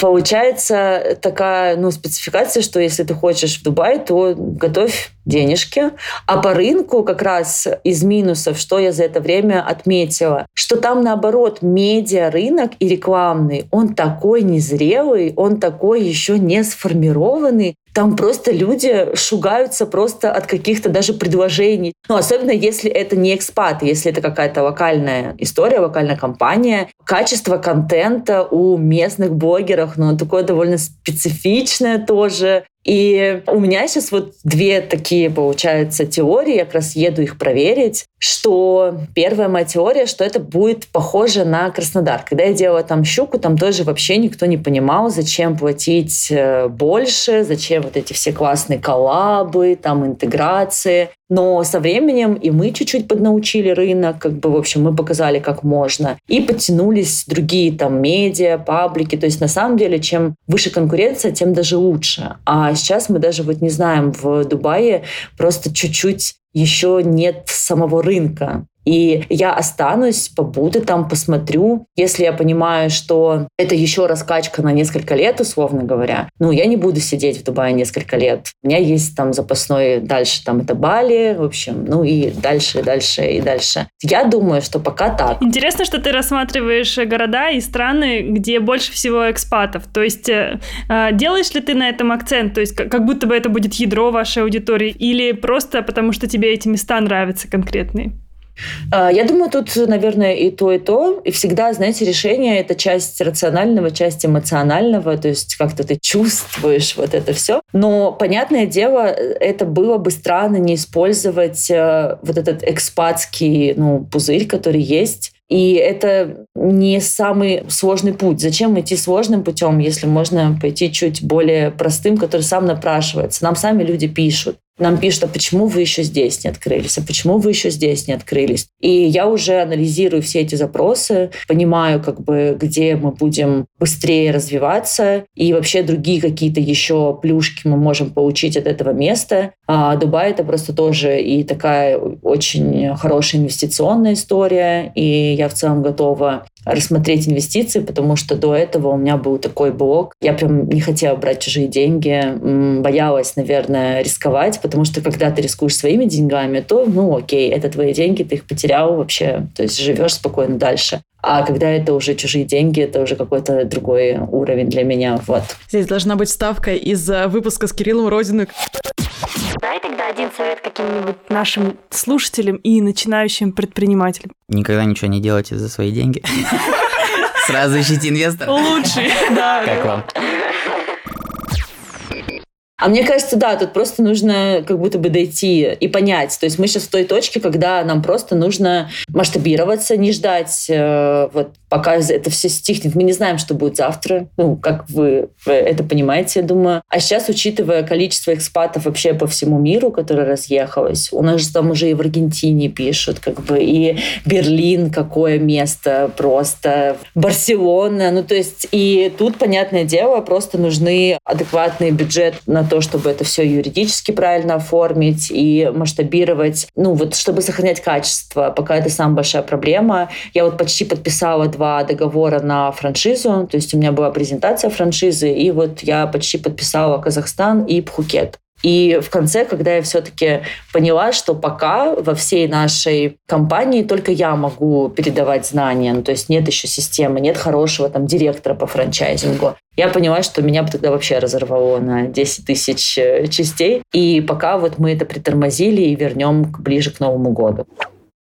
Получается такая ну, спецификация, что если ты хочешь в Дубай, то готовь денежки. А по рынку как раз из минусов, что я за это время отметила, что там наоборот медиа рынок и рекламный, он такой незрелый, он такой еще не сформированный, там просто люди шугаются просто от каких-то даже предложений. Ну, особенно если это не экспат, если это какая-то локальная история, локальная компания. Качество контента у местных блогеров, ну, такое довольно специфичное тоже. И у меня сейчас вот две такие, получается, теории, я как раз еду их проверить, что первая моя теория, что это будет похоже на Краснодар. Когда я делала там щуку, там тоже вообще никто не понимал, зачем платить э, больше, зачем вот эти все классные коллабы, там интеграции. Но со временем и мы чуть-чуть поднаучили рынок, как бы, в общем, мы показали, как можно. И подтянулись другие там медиа, паблики. То есть, на самом деле, чем выше конкуренция, тем даже лучше. А сейчас мы даже вот не знаем, в Дубае просто чуть-чуть еще нет самого рынка. И я останусь, побуду там, посмотрю. Если я понимаю, что это еще раскачка на несколько лет, условно говоря, ну, я не буду сидеть в Дубае несколько лет. У меня есть там запасной дальше, там это Бали, в общем, ну и дальше, и дальше, и дальше. Я думаю, что пока так. Интересно, что ты рассматриваешь города и страны, где больше всего экспатов. То есть э, э делаешь ли ты на этом акцент? То есть как будто бы это будет ядро вашей аудитории или просто потому, что тебе эти места нравятся конкретные? А, я думаю, тут, наверное, и то, и то. И всегда, знаете, решение — это часть рационального, часть эмоционального, то есть как-то ты чувствуешь вот это все. Но, понятное дело, это было бы странно не использовать э, вот этот экспатский ну, пузырь, который есть, и это не самый сложный путь. Зачем идти сложным путем, если можно пойти чуть более простым, который сам напрашивается? Нам сами люди пишут нам пишут, а почему вы еще здесь не открылись, а почему вы еще здесь не открылись. И я уже анализирую все эти запросы, понимаю, как бы, где мы будем быстрее развиваться, и вообще другие какие-то еще плюшки мы можем получить от этого места. А Дубай — это просто тоже и такая очень хорошая инвестиционная история, и я в целом готова рассмотреть инвестиции, потому что до этого у меня был такой блок. Я прям не хотела брать чужие деньги, боялась, наверное, рисковать, потому что когда ты рискуешь своими деньгами, то, ну, окей, это твои деньги, ты их потерял вообще, то есть живешь спокойно дальше. А когда это уже чужие деньги, это уже какой-то другой уровень для меня. Вот. Здесь должна быть ставка из э, выпуска с Кириллом Родиной. Дай тогда один совет каким-нибудь нашим слушателям и начинающим предпринимателям. Никогда ничего не делайте за свои деньги. Сразу ищите инвестора. Лучший, да. Как вам? А мне кажется, да, тут просто нужно как будто бы дойти и понять. То есть мы сейчас в той точке, когда нам просто нужно масштабироваться, не ждать э, вот пока это все стихнет. Мы не знаем, что будет завтра, ну, как вы это понимаете, я думаю. А сейчас, учитывая количество экспатов вообще по всему миру, которое разъехалось, у нас же там уже и в Аргентине пишут, как бы, и Берлин, какое место просто, Барселона, ну, то есть, и тут, понятное дело, просто нужны адекватный бюджет на то, чтобы это все юридически правильно оформить и масштабировать, ну, вот, чтобы сохранять качество, пока это самая большая проблема. Я вот почти подписала два договора на франшизу, то есть у меня была презентация франшизы, и вот я почти подписала Казахстан и Пхукет. И в конце, когда я все-таки поняла, что пока во всей нашей компании только я могу передавать знания, ну, то есть нет еще системы, нет хорошего там директора по франчайзингу, я поняла, что меня бы тогда вообще разорвало на 10 тысяч э, частей. И пока вот мы это притормозили и вернем ближе к Новому году.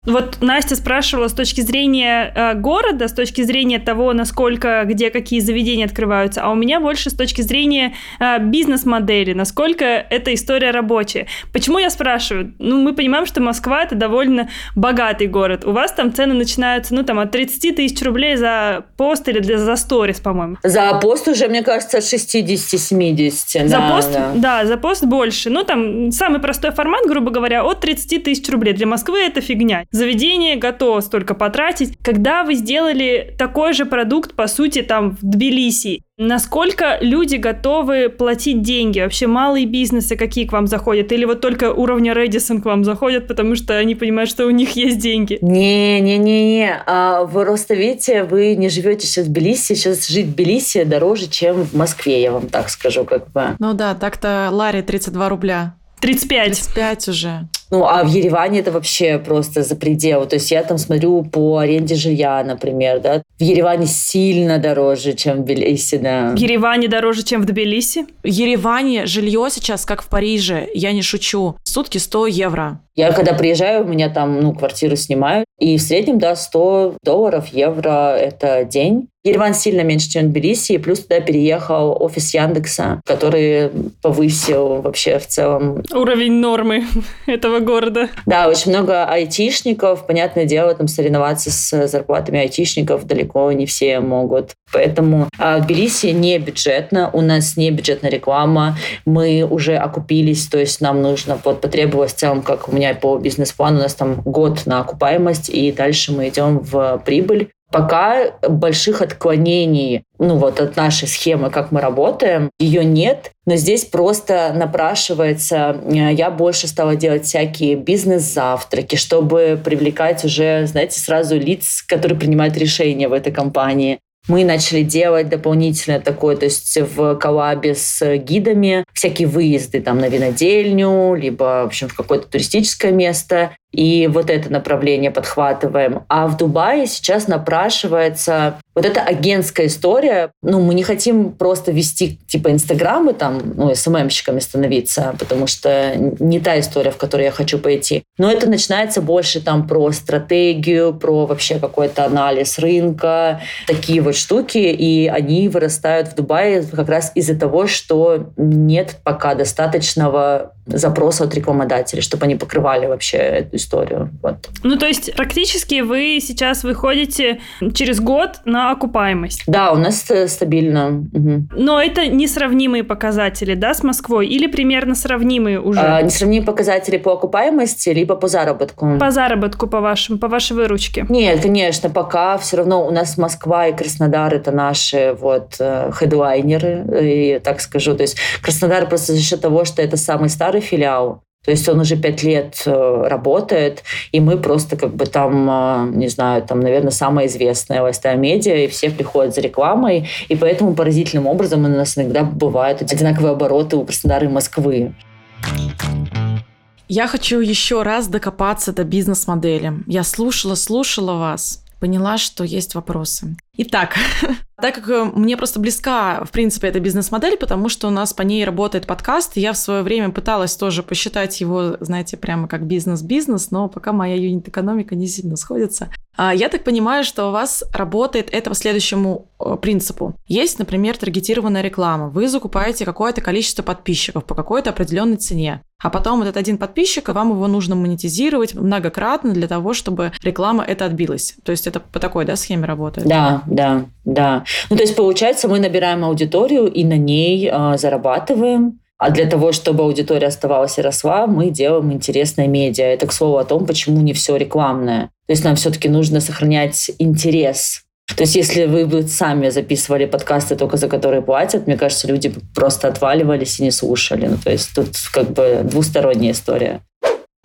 Вот Настя спрашивала с точки зрения э, города, с точки зрения того, насколько, где какие заведения открываются, а у меня больше с точки зрения э, бизнес-модели, насколько эта история рабочая. Почему я спрашиваю? Ну, мы понимаем, что Москва это довольно богатый город. У вас там цены начинаются, ну, там, от 30 тысяч рублей за пост или для, за сторис, по-моему. За пост уже, мне кажется, от 60-70. За да, пост, да. да, за пост больше. Ну, там, самый простой формат, грубо говоря, от 30 тысяч рублей. Для Москвы это фигня заведение готово столько потратить. Когда вы сделали такой же продукт, по сути, там в Тбилиси, Насколько люди готовы платить деньги? Вообще малые бизнесы какие к вам заходят? Или вот только уровня Редисон к вам заходят, потому что они понимают, что у них есть деньги? Не-не-не-не. А вы просто видите, вы не живете сейчас в Тбилиси. Сейчас жить в Тбилиси дороже, чем в Москве, я вам так скажу. как бы. Ну да, так-то Ларри 32 рубля. 35. 35 уже. Ну, а в Ереване это вообще просто за предел. То есть я там смотрю по аренде жилья, например, да. В Ереване сильно дороже, чем в Тбилиси, да. В Ереване дороже, чем в Тбилиси? В Ереване жилье сейчас, как в Париже, я не шучу, сутки 100 евро. Я когда приезжаю, у меня там, ну, квартиру снимают, и в среднем, да, 100 долларов, евро – это день. Ереван сильно меньше, чем Тбилиси, и плюс туда переехал офис Яндекса, который повысил вообще в целом... Уровень нормы этого города. Да, очень много айтишников. Понятное дело, там соревноваться с зарплатами айтишников далеко не все могут. Поэтому а, Тбилиси не бюджетно, у нас не бюджетная реклама, мы уже окупились, то есть нам нужно, вот потребовалось в целом, как у меня по бизнес-плану, у нас там год на окупаемость, и дальше мы идем в прибыль. Пока больших отклонений ну вот от нашей схемы, как мы работаем, ее нет. Но здесь просто напрашивается, э, я больше стала делать всякие бизнес-завтраки, чтобы привлекать уже, знаете, сразу лиц, которые принимают решения в этой компании. Мы начали делать дополнительно такое, то есть в коллабе с гидами всякие выезды там на винодельню, либо, в общем, в какое-то туристическое место. И вот это направление подхватываем. А в Дубае сейчас напрашивается вот эта агентская история. Ну, мы не хотим просто вести типа инстаграмы там, ну, СММщиками становиться, потому что не та история, в которой я хочу пойти. Но это начинается больше там про стратегию, про вообще какой-то анализ рынка, такие вот штуки. И они вырастают в Дубае как раз из-за того, что нет пока достаточного запроса от рекламодателей, чтобы они покрывали вообще эту историю. Вот. Ну, то есть практически вы сейчас выходите через год на окупаемость. Да, у нас стабильно. Угу. Но это несравнимые показатели, да, с Москвой? Или примерно сравнимые уже? А, несравнимые показатели по окупаемости, либо по заработку? По заработку, по, вашим, по вашей выручке. Нет, конечно, пока все равно у нас Москва и Краснодар это наши вот э, хедлайнеры, и так скажу. То есть Краснодар просто за счет того, что это самый старый филиал, то есть он уже пять лет э, работает, и мы просто как бы там, э, не знаю, там, наверное, самая известная лайфстайл медиа, и все приходят за рекламой, и поэтому поразительным образом у нас иногда бывают одинаковые обороты у Краснодара и Москвы. Я хочу еще раз докопаться до бизнес-модели. Я слушала, слушала вас, поняла, что есть вопросы. Итак, так как э, мне просто близка, в принципе, эта бизнес-модель, потому что у нас по ней работает подкаст, я в свое время пыталась тоже посчитать его, знаете, прямо как бизнес-бизнес, но пока моя юнит-экономика не сильно сходится. А я так понимаю, что у вас работает это по следующему э, принципу. Есть, например, таргетированная реклама. Вы закупаете какое-то количество подписчиков по какой-то определенной цене. а потом этот один подписчик, вам его нужно монетизировать многократно для того, чтобы реклама это отбилась. То есть это по такой да, схеме работает? Да, да, да. Ну, то есть, получается, мы набираем аудиторию и на ней э, зарабатываем. А для того, чтобы аудитория оставалась и росла, мы делаем интересное медиа. Это, к слову, о том, почему не все рекламное. То есть нам все-таки нужно сохранять интерес то есть, если вы бы сами записывали подкасты, только за которые платят, мне кажется, люди бы просто отваливались и не слушали. Ну, то есть, тут как бы двусторонняя история.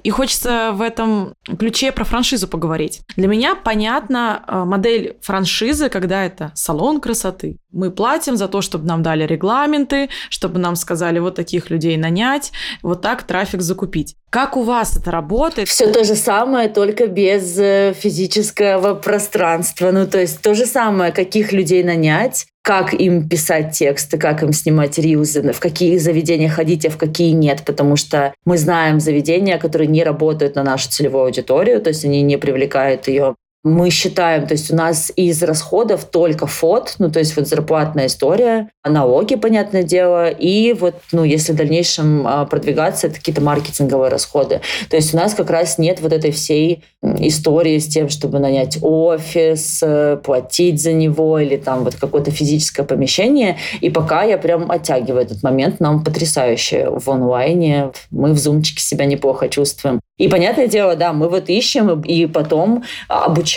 И хочется в этом ключе про франшизу поговорить. Для меня понятна э, модель франшизы, когда это салон красоты. Мы платим за то, чтобы нам дали регламенты, чтобы нам сказали вот таких людей нанять, вот так трафик закупить. Как у вас это работает? Все то же самое, только без э, физического пространства. Ну, то есть то же самое, каких людей нанять, как им писать тексты, как им снимать рилзы, в какие заведения ходить, а в какие нет, потому что мы знаем заведения, которые не работают на нашу целевую аудиторию, то есть они не привлекают ее мы считаем, то есть у нас из расходов только фот, ну то есть вот зарплатная история, налоги, понятное дело, и вот, ну если в дальнейшем а, продвигаться, это какие-то маркетинговые расходы. То есть у нас как раз нет вот этой всей истории с тем, чтобы нанять офис, э, платить за него или там вот какое-то физическое помещение. И пока я прям оттягиваю этот момент, нам потрясающе в онлайне. Мы в зумчике себя неплохо чувствуем. И понятное дело, да, мы вот ищем и потом обучаем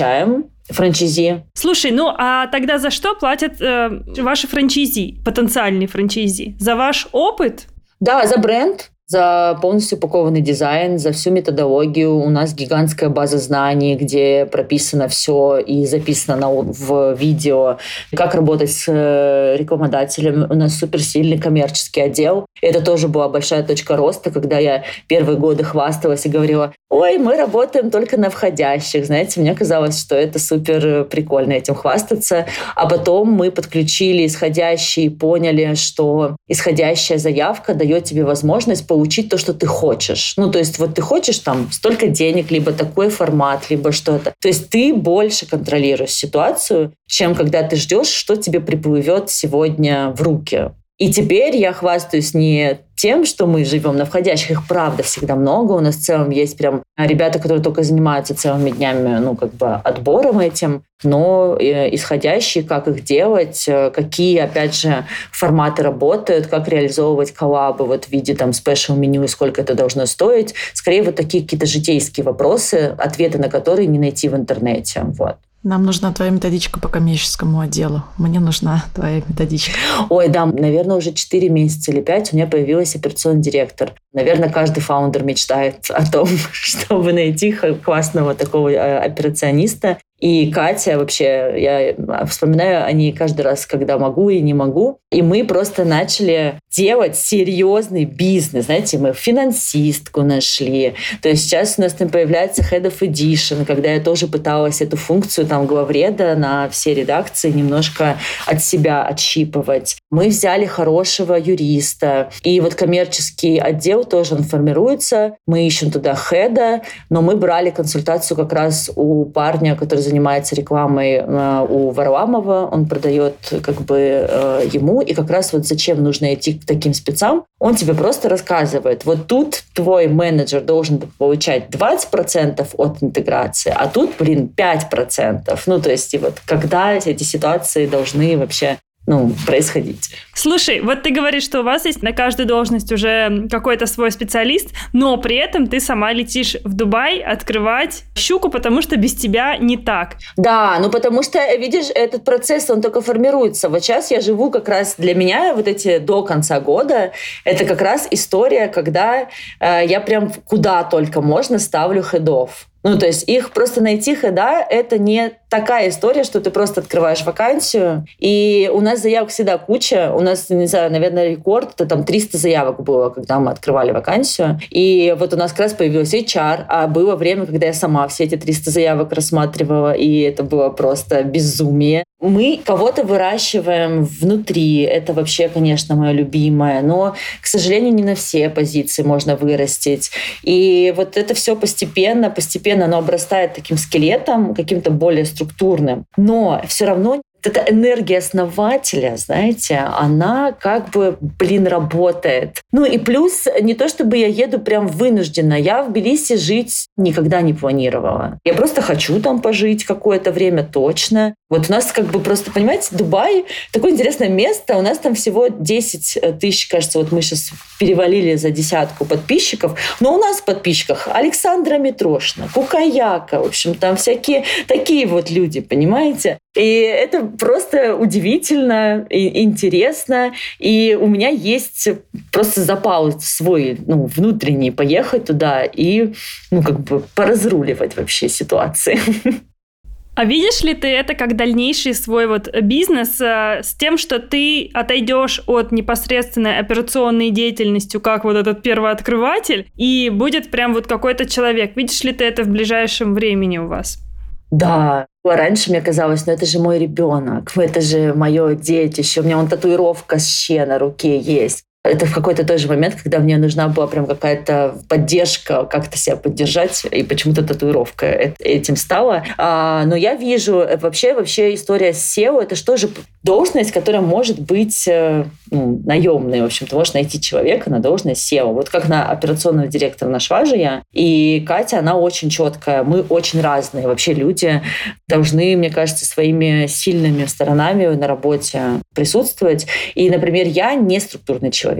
франчайзи. Слушай, ну а тогда за что платят э, ваши франчайзи, потенциальные франчайзи? За ваш опыт? Да, за бренд, за полностью упакованный дизайн, за всю методологию. У нас гигантская база знаний, где прописано все и записано на, в видео, как работать с э, рекламодателем. У нас суперсильный коммерческий отдел. Это тоже была большая точка роста, когда я первые годы хвасталась и говорила, ой, мы работаем только на входящих. Знаете, мне казалось, что это супер прикольно этим хвастаться. А потом мы подключили исходящие и поняли, что исходящая заявка дает тебе возможность получить то, что ты хочешь. Ну, то есть вот ты хочешь там столько денег, либо такой формат, либо что-то. То есть ты больше контролируешь ситуацию, чем когда ты ждешь, что тебе приплывет сегодня в руки. И теперь я хвастаюсь не тем, что мы живем на входящих, их правда всегда много. У нас в целом есть прям ребята, которые только занимаются целыми днями, ну, как бы отбором этим, но э, исходящие, как их делать, э, какие, опять же, форматы работают, как реализовывать коллабы вот в виде там special меню и сколько это должно стоить. Скорее, вот такие какие-то житейские вопросы, ответы на которые не найти в интернете. Вот. Нам нужна твоя методичка по коммерческому отделу. Мне нужна твоя методичка. Ой, да, наверное, уже 4 месяца или 5 у меня появилась операционный директор. Наверное, каждый founder мечтает о том, чтобы найти классного такого э, операциониста. И Катя вообще, я вспоминаю о ней каждый раз, когда могу и не могу. И мы просто начали делать серьезный бизнес. Знаете, мы финансистку нашли. То есть сейчас у нас там появляется Head of Edition, когда я тоже пыталась эту функцию там главреда на все редакции немножко от себя отщипывать. Мы взяли хорошего юриста. И вот коммерческий отдел тоже он формируется. Мы ищем туда хеда, но мы брали консультацию как раз у парня, который занимается рекламой э, у Варламова. Он продает как бы э, ему. И как раз вот зачем нужно идти к таким спецам, он тебе просто рассказывает, вот тут твой менеджер должен получать 20% от интеграции, а тут, блин, 5%. Ну, то есть, и вот когда эти ситуации должны вообще ну, происходить. Слушай, вот ты говоришь, что у вас есть на каждую должность уже какой-то свой специалист, но при этом ты сама летишь в Дубай открывать щуку, потому что без тебя не так. Да, ну потому что, видишь, этот процесс, он только формируется. Вот сейчас я живу как раз для меня вот эти до конца года, это как раз история, когда э, я прям куда только можно ставлю хедов. Ну, то есть их просто найти хода — это не такая история, что ты просто открываешь вакансию. И у нас заявок всегда куча. У нас, не знаю, наверное, рекорд, это там 300 заявок было, когда мы открывали вакансию. И вот у нас как раз появился HR, а было время, когда я сама все эти 300 заявок рассматривала, и это было просто безумие. Мы кого-то выращиваем внутри. Это вообще, конечно, мое любимое. Но, к сожалению, не на все позиции можно вырастить. И вот это все постепенно, постепенно оно обрастает таким скелетом, каким-то более структурным. Но все равно эта энергия основателя, знаете, она как бы, блин, работает. Ну и плюс, не то чтобы я еду прям вынуждена, я в Тбилиси жить никогда не планировала. Я просто хочу там пожить какое-то время точно. Вот у нас как бы просто, понимаете, Дубай такое интересное место. У нас там всего 10 тысяч, кажется, вот мы сейчас перевалили за десятку подписчиков. Но у нас в подписчиках Александра Митрошина, Кукаяка, в общем, там всякие такие вот люди, понимаете? И это просто удивительно и интересно. И у меня есть просто запал свой, ну, внутренний, поехать туда и, ну, как бы поразруливать вообще ситуации. А видишь ли ты это как дальнейший свой вот бизнес э, с тем, что ты отойдешь от непосредственной операционной деятельности, как вот этот первооткрыватель, и будет прям вот какой-то человек? Видишь ли ты это в ближайшем времени у вас? Да, раньше мне казалось, ну это же мой ребенок, это же мое детище, у меня он татуировка с ще на руке есть это в какой-то тоже момент, когда мне нужна была прям какая-то поддержка, как-то себя поддержать, и почему-то татуировка этим стала. А, но я вижу э, вообще, вообще история с SEO, это что же должность, которая может быть э, ну, наемной. В общем, ты можешь найти человека на должность SEO. Вот как на операционного директора нашла же я. И Катя, она очень четкая. Мы очень разные. Вообще люди должны, мне кажется, своими сильными сторонами на работе присутствовать. И, например, я не структурный человек.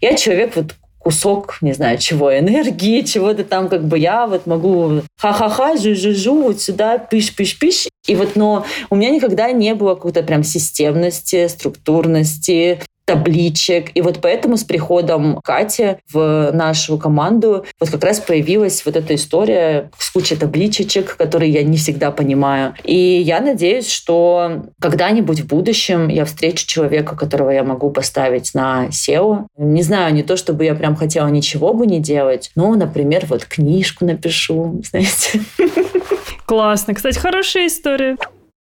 Я человек вот кусок, не знаю, чего, энергии, чего-то там, как бы я вот могу ха-ха-ха, жу-жу-жу, вот сюда, пиш-пиш-пиш. И вот, но у меня никогда не было какой-то прям системности, структурности, табличек. И вот поэтому с приходом Кати в нашу команду вот как раз появилась вот эта история с кучей табличечек, которые я не всегда понимаю. И я надеюсь, что когда-нибудь в будущем я встречу человека, которого я могу поставить на SEO. Не знаю, не то, чтобы я прям хотела ничего бы не делать, но, например, вот книжку напишу, знаете. Классно. Кстати, хорошая история.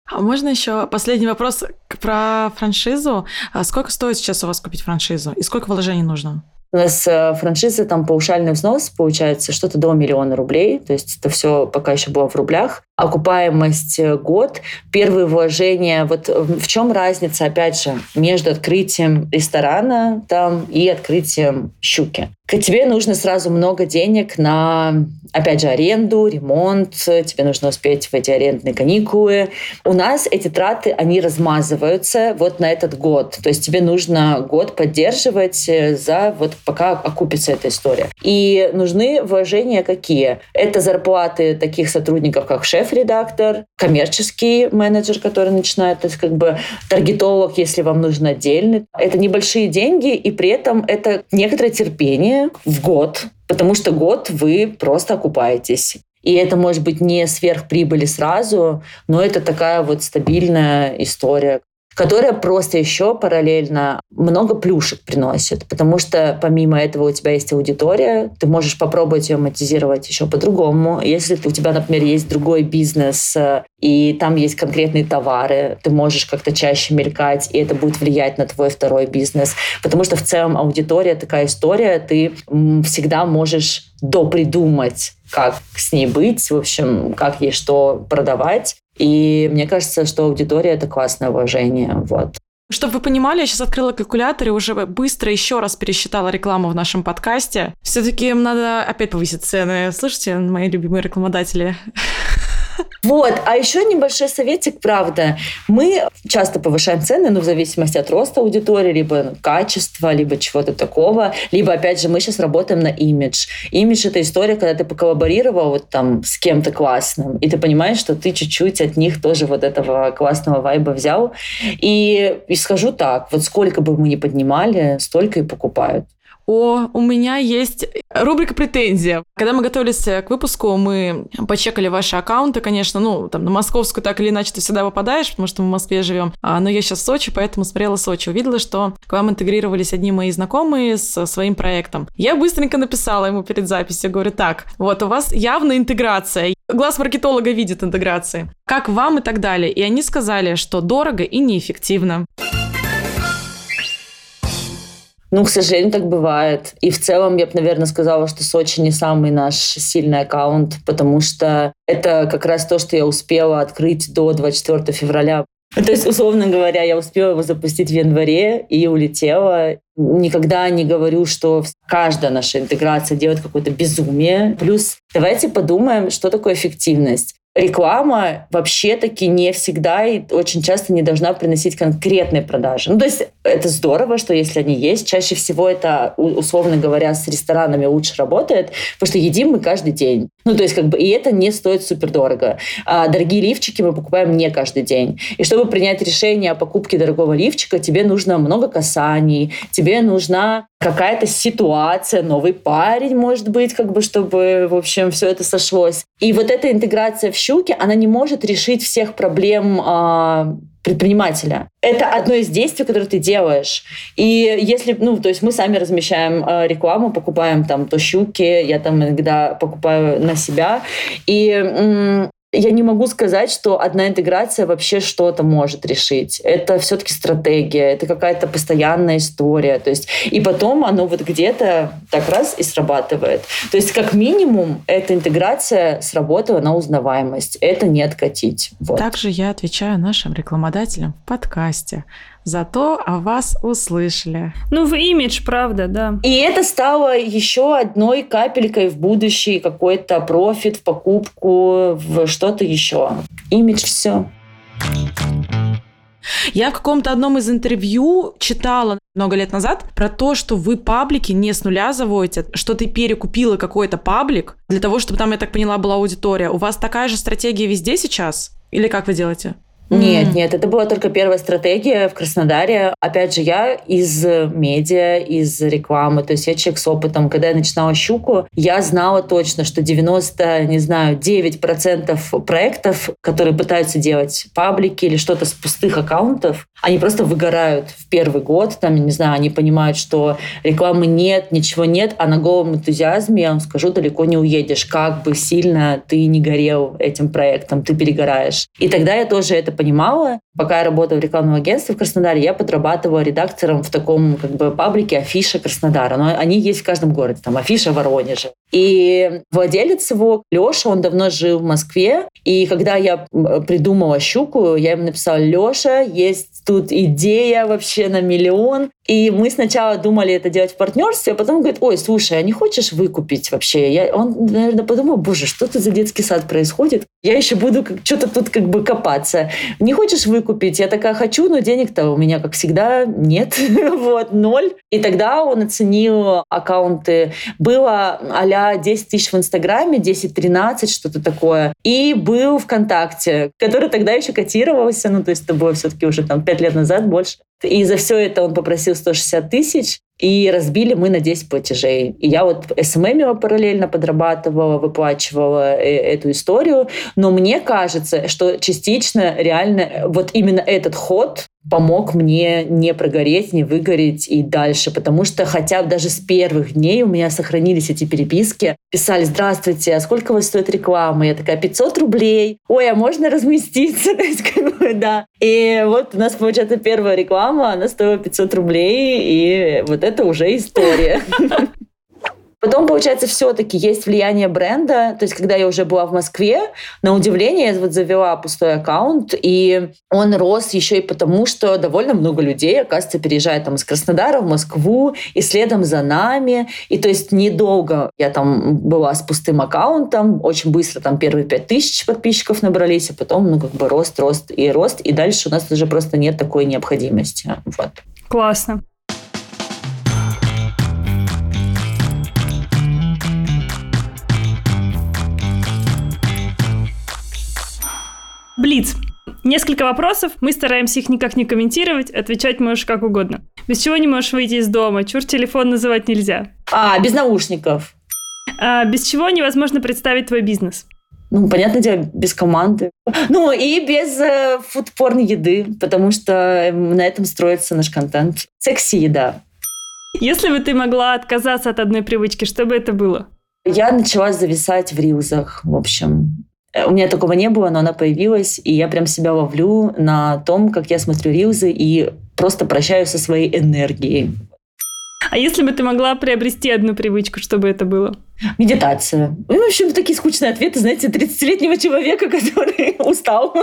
А можно еще последний вопрос про франшизу? А сколько стоит сейчас у вас купить франшизу? И сколько вложений нужно? У нас э, франшиза, там паушальный взнос получается что-то до миллиона рублей. То есть это все пока еще было в рублях. Окупаемость э, год. Первые вложения. Вот в чем разница, опять же, между открытием ресторана там и открытием щуки? К тебе нужно сразу много денег на, опять же, аренду, ремонт, тебе нужно успеть в эти арендные каникулы. У нас эти траты, они размазываются вот на этот год. То есть тебе нужно год поддерживать э, за вот пока окупится эта история. И нужны вложения какие? Это зарплаты таких сотрудников, как шеф-редактор, коммерческий менеджер, который начинает, то есть как бы таргетолог, если вам нужно отдельный. Это небольшие деньги, и при этом это некоторое терпение, в год, потому что год вы просто окупаетесь. И это может быть не сверхприбыли сразу, но это такая вот стабильная история которая просто еще параллельно много плюшек приносит, потому что помимо этого у тебя есть аудитория, ты можешь попробовать ее монетизировать еще по-другому. Если у тебя, например, есть другой бизнес, э, и там есть конкретные товары, ты можешь как-то чаще мелькать, и это будет влиять на твой второй бизнес. Потому что в целом аудитория такая история, ты всегда можешь допридумать, как с ней быть, в общем, как ей что продавать. И мне кажется, что аудитория — это классное вложение. Вот. Чтобы вы понимали, я сейчас открыла калькулятор и уже быстро еще раз пересчитала рекламу в нашем подкасте. Все-таки им надо опять повысить цены. Слышите, мои любимые рекламодатели? Вот, а еще небольшой советик, правда. Мы часто повышаем цены, ну, в зависимости от роста аудитории, либо качества, либо чего-то такого. Либо, опять же, мы сейчас работаем на имидж. Имидж — это история, когда ты поколлаборировал вот там с кем-то классным, и ты понимаешь, что ты чуть-чуть от них тоже вот этого классного вайба взял. И, и скажу так, вот сколько бы мы ни поднимали, столько и покупают. О, у меня есть рубрика «Претензия». Когда мы готовились э, к выпуску, мы почекали ваши аккаунты, конечно, ну, там, на московскую так или иначе ты всегда попадаешь, потому что мы в Москве живем. А, но я сейчас в Сочи, поэтому смотрела Сочи. Увидела, что к вам интегрировались одни мои знакомые с своим проектом. Я быстренько написала ему перед записью, говорю, так, вот у вас явно интеграция. Глаз маркетолога видит интеграции. Как вам и так далее. И они сказали, что дорого и неэффективно. Ну, к сожалению, так бывает. И в целом я бы, наверное, сказала, что Сочи не самый наш сильный аккаунт, потому что это как раз то, что я успела открыть до 24 февраля. То есть, условно говоря, я успела его запустить в январе и улетела. Никогда не говорю, что каждая наша интеграция делает какое-то безумие. Плюс давайте подумаем, что такое эффективность реклама вообще-таки не всегда и очень часто не должна приносить конкретные продажи. Ну, то есть это здорово, что если они есть, чаще всего это, условно говоря, с ресторанами лучше работает, потому что едим мы каждый день. Ну, то есть как бы и это не стоит супер дорого. А дорогие лифчики мы покупаем не каждый день. И чтобы принять решение о покупке дорогого лифчика, тебе нужно много касаний, тебе нужна какая-то ситуация, новый парень, может быть, как бы, чтобы, в общем, все это сошлось. И вот эта интеграция в щуки, она не может решить всех проблем э, предпринимателя. Это одно из действий, которое ты делаешь. И если, ну, то есть мы сами размещаем э, рекламу, покупаем там то щуки, я там иногда покупаю на себя. И я не могу сказать, что одна интеграция вообще что-то может решить. Это все-таки стратегия, это какая-то постоянная история. То есть, и потом оно вот где-то так раз и срабатывает. То есть, как минимум, эта интеграция сработала на узнаваемость. Это не откатить. Вот. Также я отвечаю нашим рекламодателям в подкасте. Зато о вас услышали. Ну, в имидж, правда, да. И это стало еще одной капелькой в будущий какой-то профит в покупку, в что-то еще. Имидж все. Я в каком-то одном из интервью читала много лет назад про то, что вы паблики не с нуля заводите, что ты перекупила какой-то паблик для того, чтобы там, я так поняла, была аудитория. У вас такая же стратегия везде сейчас? Или как вы делаете? Нет, нет, это была только первая стратегия в Краснодаре. Опять же, я из медиа, из рекламы, то есть я человек с опытом. Когда я начинала «Щуку», я знала точно, что 90, не знаю, 9% проектов, которые пытаются делать паблики или что-то с пустых аккаунтов, они просто выгорают в первый год. Там, не знаю, они понимают, что рекламы нет, ничего нет, а на голом энтузиазме, я вам скажу, далеко не уедешь. Как бы сильно ты не горел этим проектом, ты перегораешь. И тогда я тоже это понимала. Пока я работала в рекламном агентстве в Краснодаре, я подрабатывала редактором в таком как бы паблике Афиша Краснодара. Но они есть в каждом городе. Там Афиша Воронеже. И владелец его, Леша, он давно жил в Москве. И когда я придумала «Щуку», я ему написала, Леша, есть тут идея вообще на миллион. И мы сначала думали это делать в партнерстве, а потом говорит, ой, слушай, а не хочешь выкупить вообще? Я, он, наверное, подумал, боже, что тут за детский сад происходит? Я еще буду что-то тут как бы копаться. Не хочешь выкупить? Я такая, хочу, но денег-то у меня, как всегда, нет. вот, ноль. И тогда он оценил аккаунты. Было а 10 тысяч в Инстаграме, 10-13, что-то такое. И был ВКонтакте, который тогда еще котировался, ну, то есть это было все-таки уже там 5 лет назад больше. И за все это он попросил 160 тысяч, и разбили мы на 10 платежей. И я вот SMM параллельно подрабатывала, выплачивала э, эту историю. Но мне кажется, что частично реально вот именно этот ход помог мне не прогореть, не выгореть и дальше, потому что хотя бы даже с первых дней у меня сохранились эти переписки. Писали, здравствуйте, а сколько у вас стоит реклама? Я такая, 500 рублей. Ой, а можно разместиться? Да. И вот у нас, получается, первая реклама, она стоила 500 рублей, и вот это уже история. Потом, получается, все-таки есть влияние бренда. То есть, когда я уже была в Москве, на удивление, я вот завела пустой аккаунт, и он рос еще и потому, что довольно много людей, оказывается, переезжает там из Краснодара в Москву, и следом за нами. И то есть недолго я там была с пустым аккаунтом, очень быстро там первые пять тысяч подписчиков набрались, а потом, ну, как бы рост, рост и рост, и дальше у нас уже просто нет такой необходимости. Вот. Классно. Блиц. Несколько вопросов, мы стараемся их никак не комментировать, отвечать можешь как угодно. Без чего не можешь выйти из дома? Чур телефон называть нельзя. А, без наушников. А, без чего невозможно представить твой бизнес? Ну, понятное дело, без команды. Ну, и без э, фудпорн еды, потому что на этом строится наш контент. Секси-еда. Если бы ты могла отказаться от одной привычки, что бы это было? Я начала зависать в рилзах, в общем. У меня такого не было, но она появилась, и я прям себя ловлю на том, как я смотрю рилзы и просто прощаюсь со своей энергией. А если бы ты могла приобрести одну привычку, чтобы это было? Медитация. Ну, в общем, такие скучные ответы, знаете, 30-летнего человека, который устал.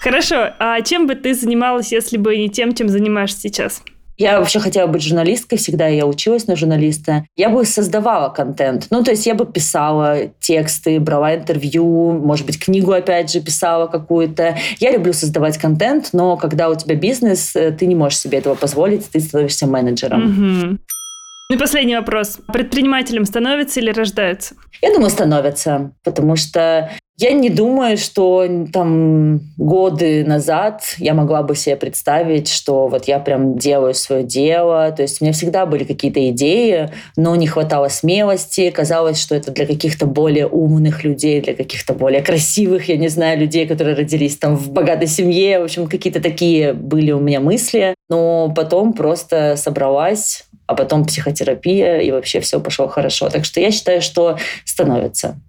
Хорошо, а чем бы ты занималась, если бы не тем, чем занимаешься сейчас? Я вообще хотела быть журналисткой всегда, я училась на журналиста. Я бы создавала контент. Ну, то есть я бы писала тексты, брала интервью, может быть, книгу опять же писала какую-то. Я люблю создавать контент, но когда у тебя бизнес, э, ты не можешь себе этого позволить, ты становишься менеджером. Ну и последний вопрос. Предпринимателем становятся или рождаются? Я думаю, становятся, потому что я не думаю, что там годы назад я могла бы себе представить, что вот я прям делаю свое дело. То есть у меня всегда были какие-то идеи, но не хватало смелости. Казалось, что это для каких-то более умных людей, для каких-то более красивых, я не знаю, людей, которые родились там в богатой семье. В общем, какие-то такие были у меня мысли. Но потом просто собралась, а потом психотерапия, и вообще все пошло хорошо. Так что я считаю, что становится.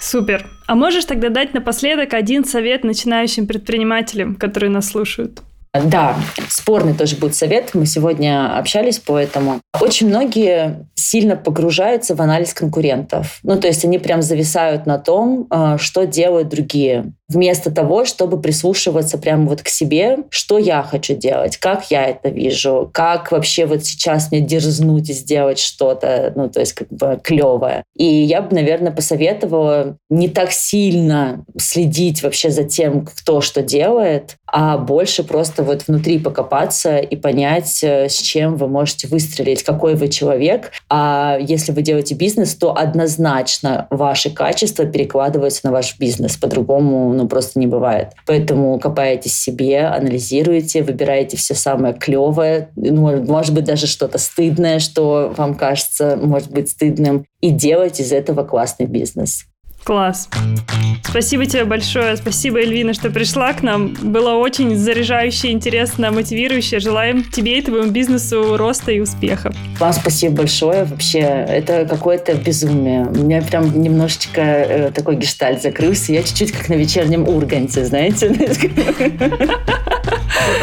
Супер. А можешь тогда дать напоследок один совет начинающим предпринимателям, которые нас слушают? Да, спорный тоже будет совет. Мы сегодня общались по этому. Очень многие сильно погружаются в анализ конкурентов. Ну, то есть они прям зависают на том, а, что делают другие вместо того, чтобы прислушиваться прямо вот к себе, что я хочу делать, как я это вижу, как вообще вот сейчас мне дерзнуть и сделать что-то, ну, то есть как бы клевое. И я бы, наверное, посоветовала не так сильно следить вообще за тем, кто что делает, а больше просто вот внутри покопаться и понять, э, с чем вы можете выстрелить, какой вы человек. А если вы делаете бизнес, то однозначно ваши качества перекладываются на ваш бизнес. По-другому ну, просто не бывает. Поэтому копаетесь себе, анализируете, выбираете все самое клевое, ну, может быть, даже что-то стыдное, что вам кажется, может быть, стыдным, и делать из этого классный бизнес. Класс. Спасибо тебе большое. Спасибо, Эльвина, что пришла к нам. Было очень заряжающе, интересно, мотивирующе. Желаем тебе и твоему бизнесу роста и успеха. Вам спасибо большое. Вообще, это какое-то безумие. У меня прям немножечко э, такой гештальт закрылся. Я чуть-чуть как на вечернем урганте, знаете.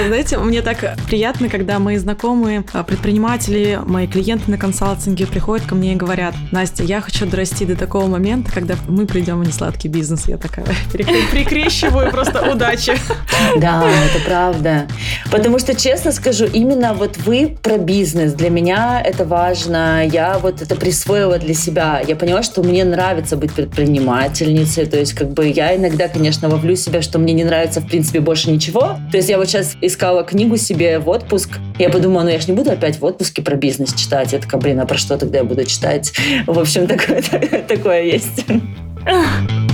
Знаете, мне так приятно, когда мои знакомые а, предприниматели, мои клиенты на консалтинге приходят ко мне и говорят, Настя, я хочу дорасти до такого момента, когда мы придем в несладкий бизнес. Я такая прикрещиваю просто удачи. Да, это правда. Потому что, честно скажу, именно вот вы про бизнес. Для меня это важно. Я вот это присвоила для себя. Я поняла, что мне нравится быть предпринимательницей. То есть, как бы я иногда, конечно, вовлю себя, что мне не нравится, в принципе, больше ничего. То есть я вот сейчас искала книгу себе в отпуск. Я подумала, ну я же не буду опять в отпуске про бизнес читать. Я такая, блин, а про что тогда я буду читать? В общем, такое, такое есть. 嗯。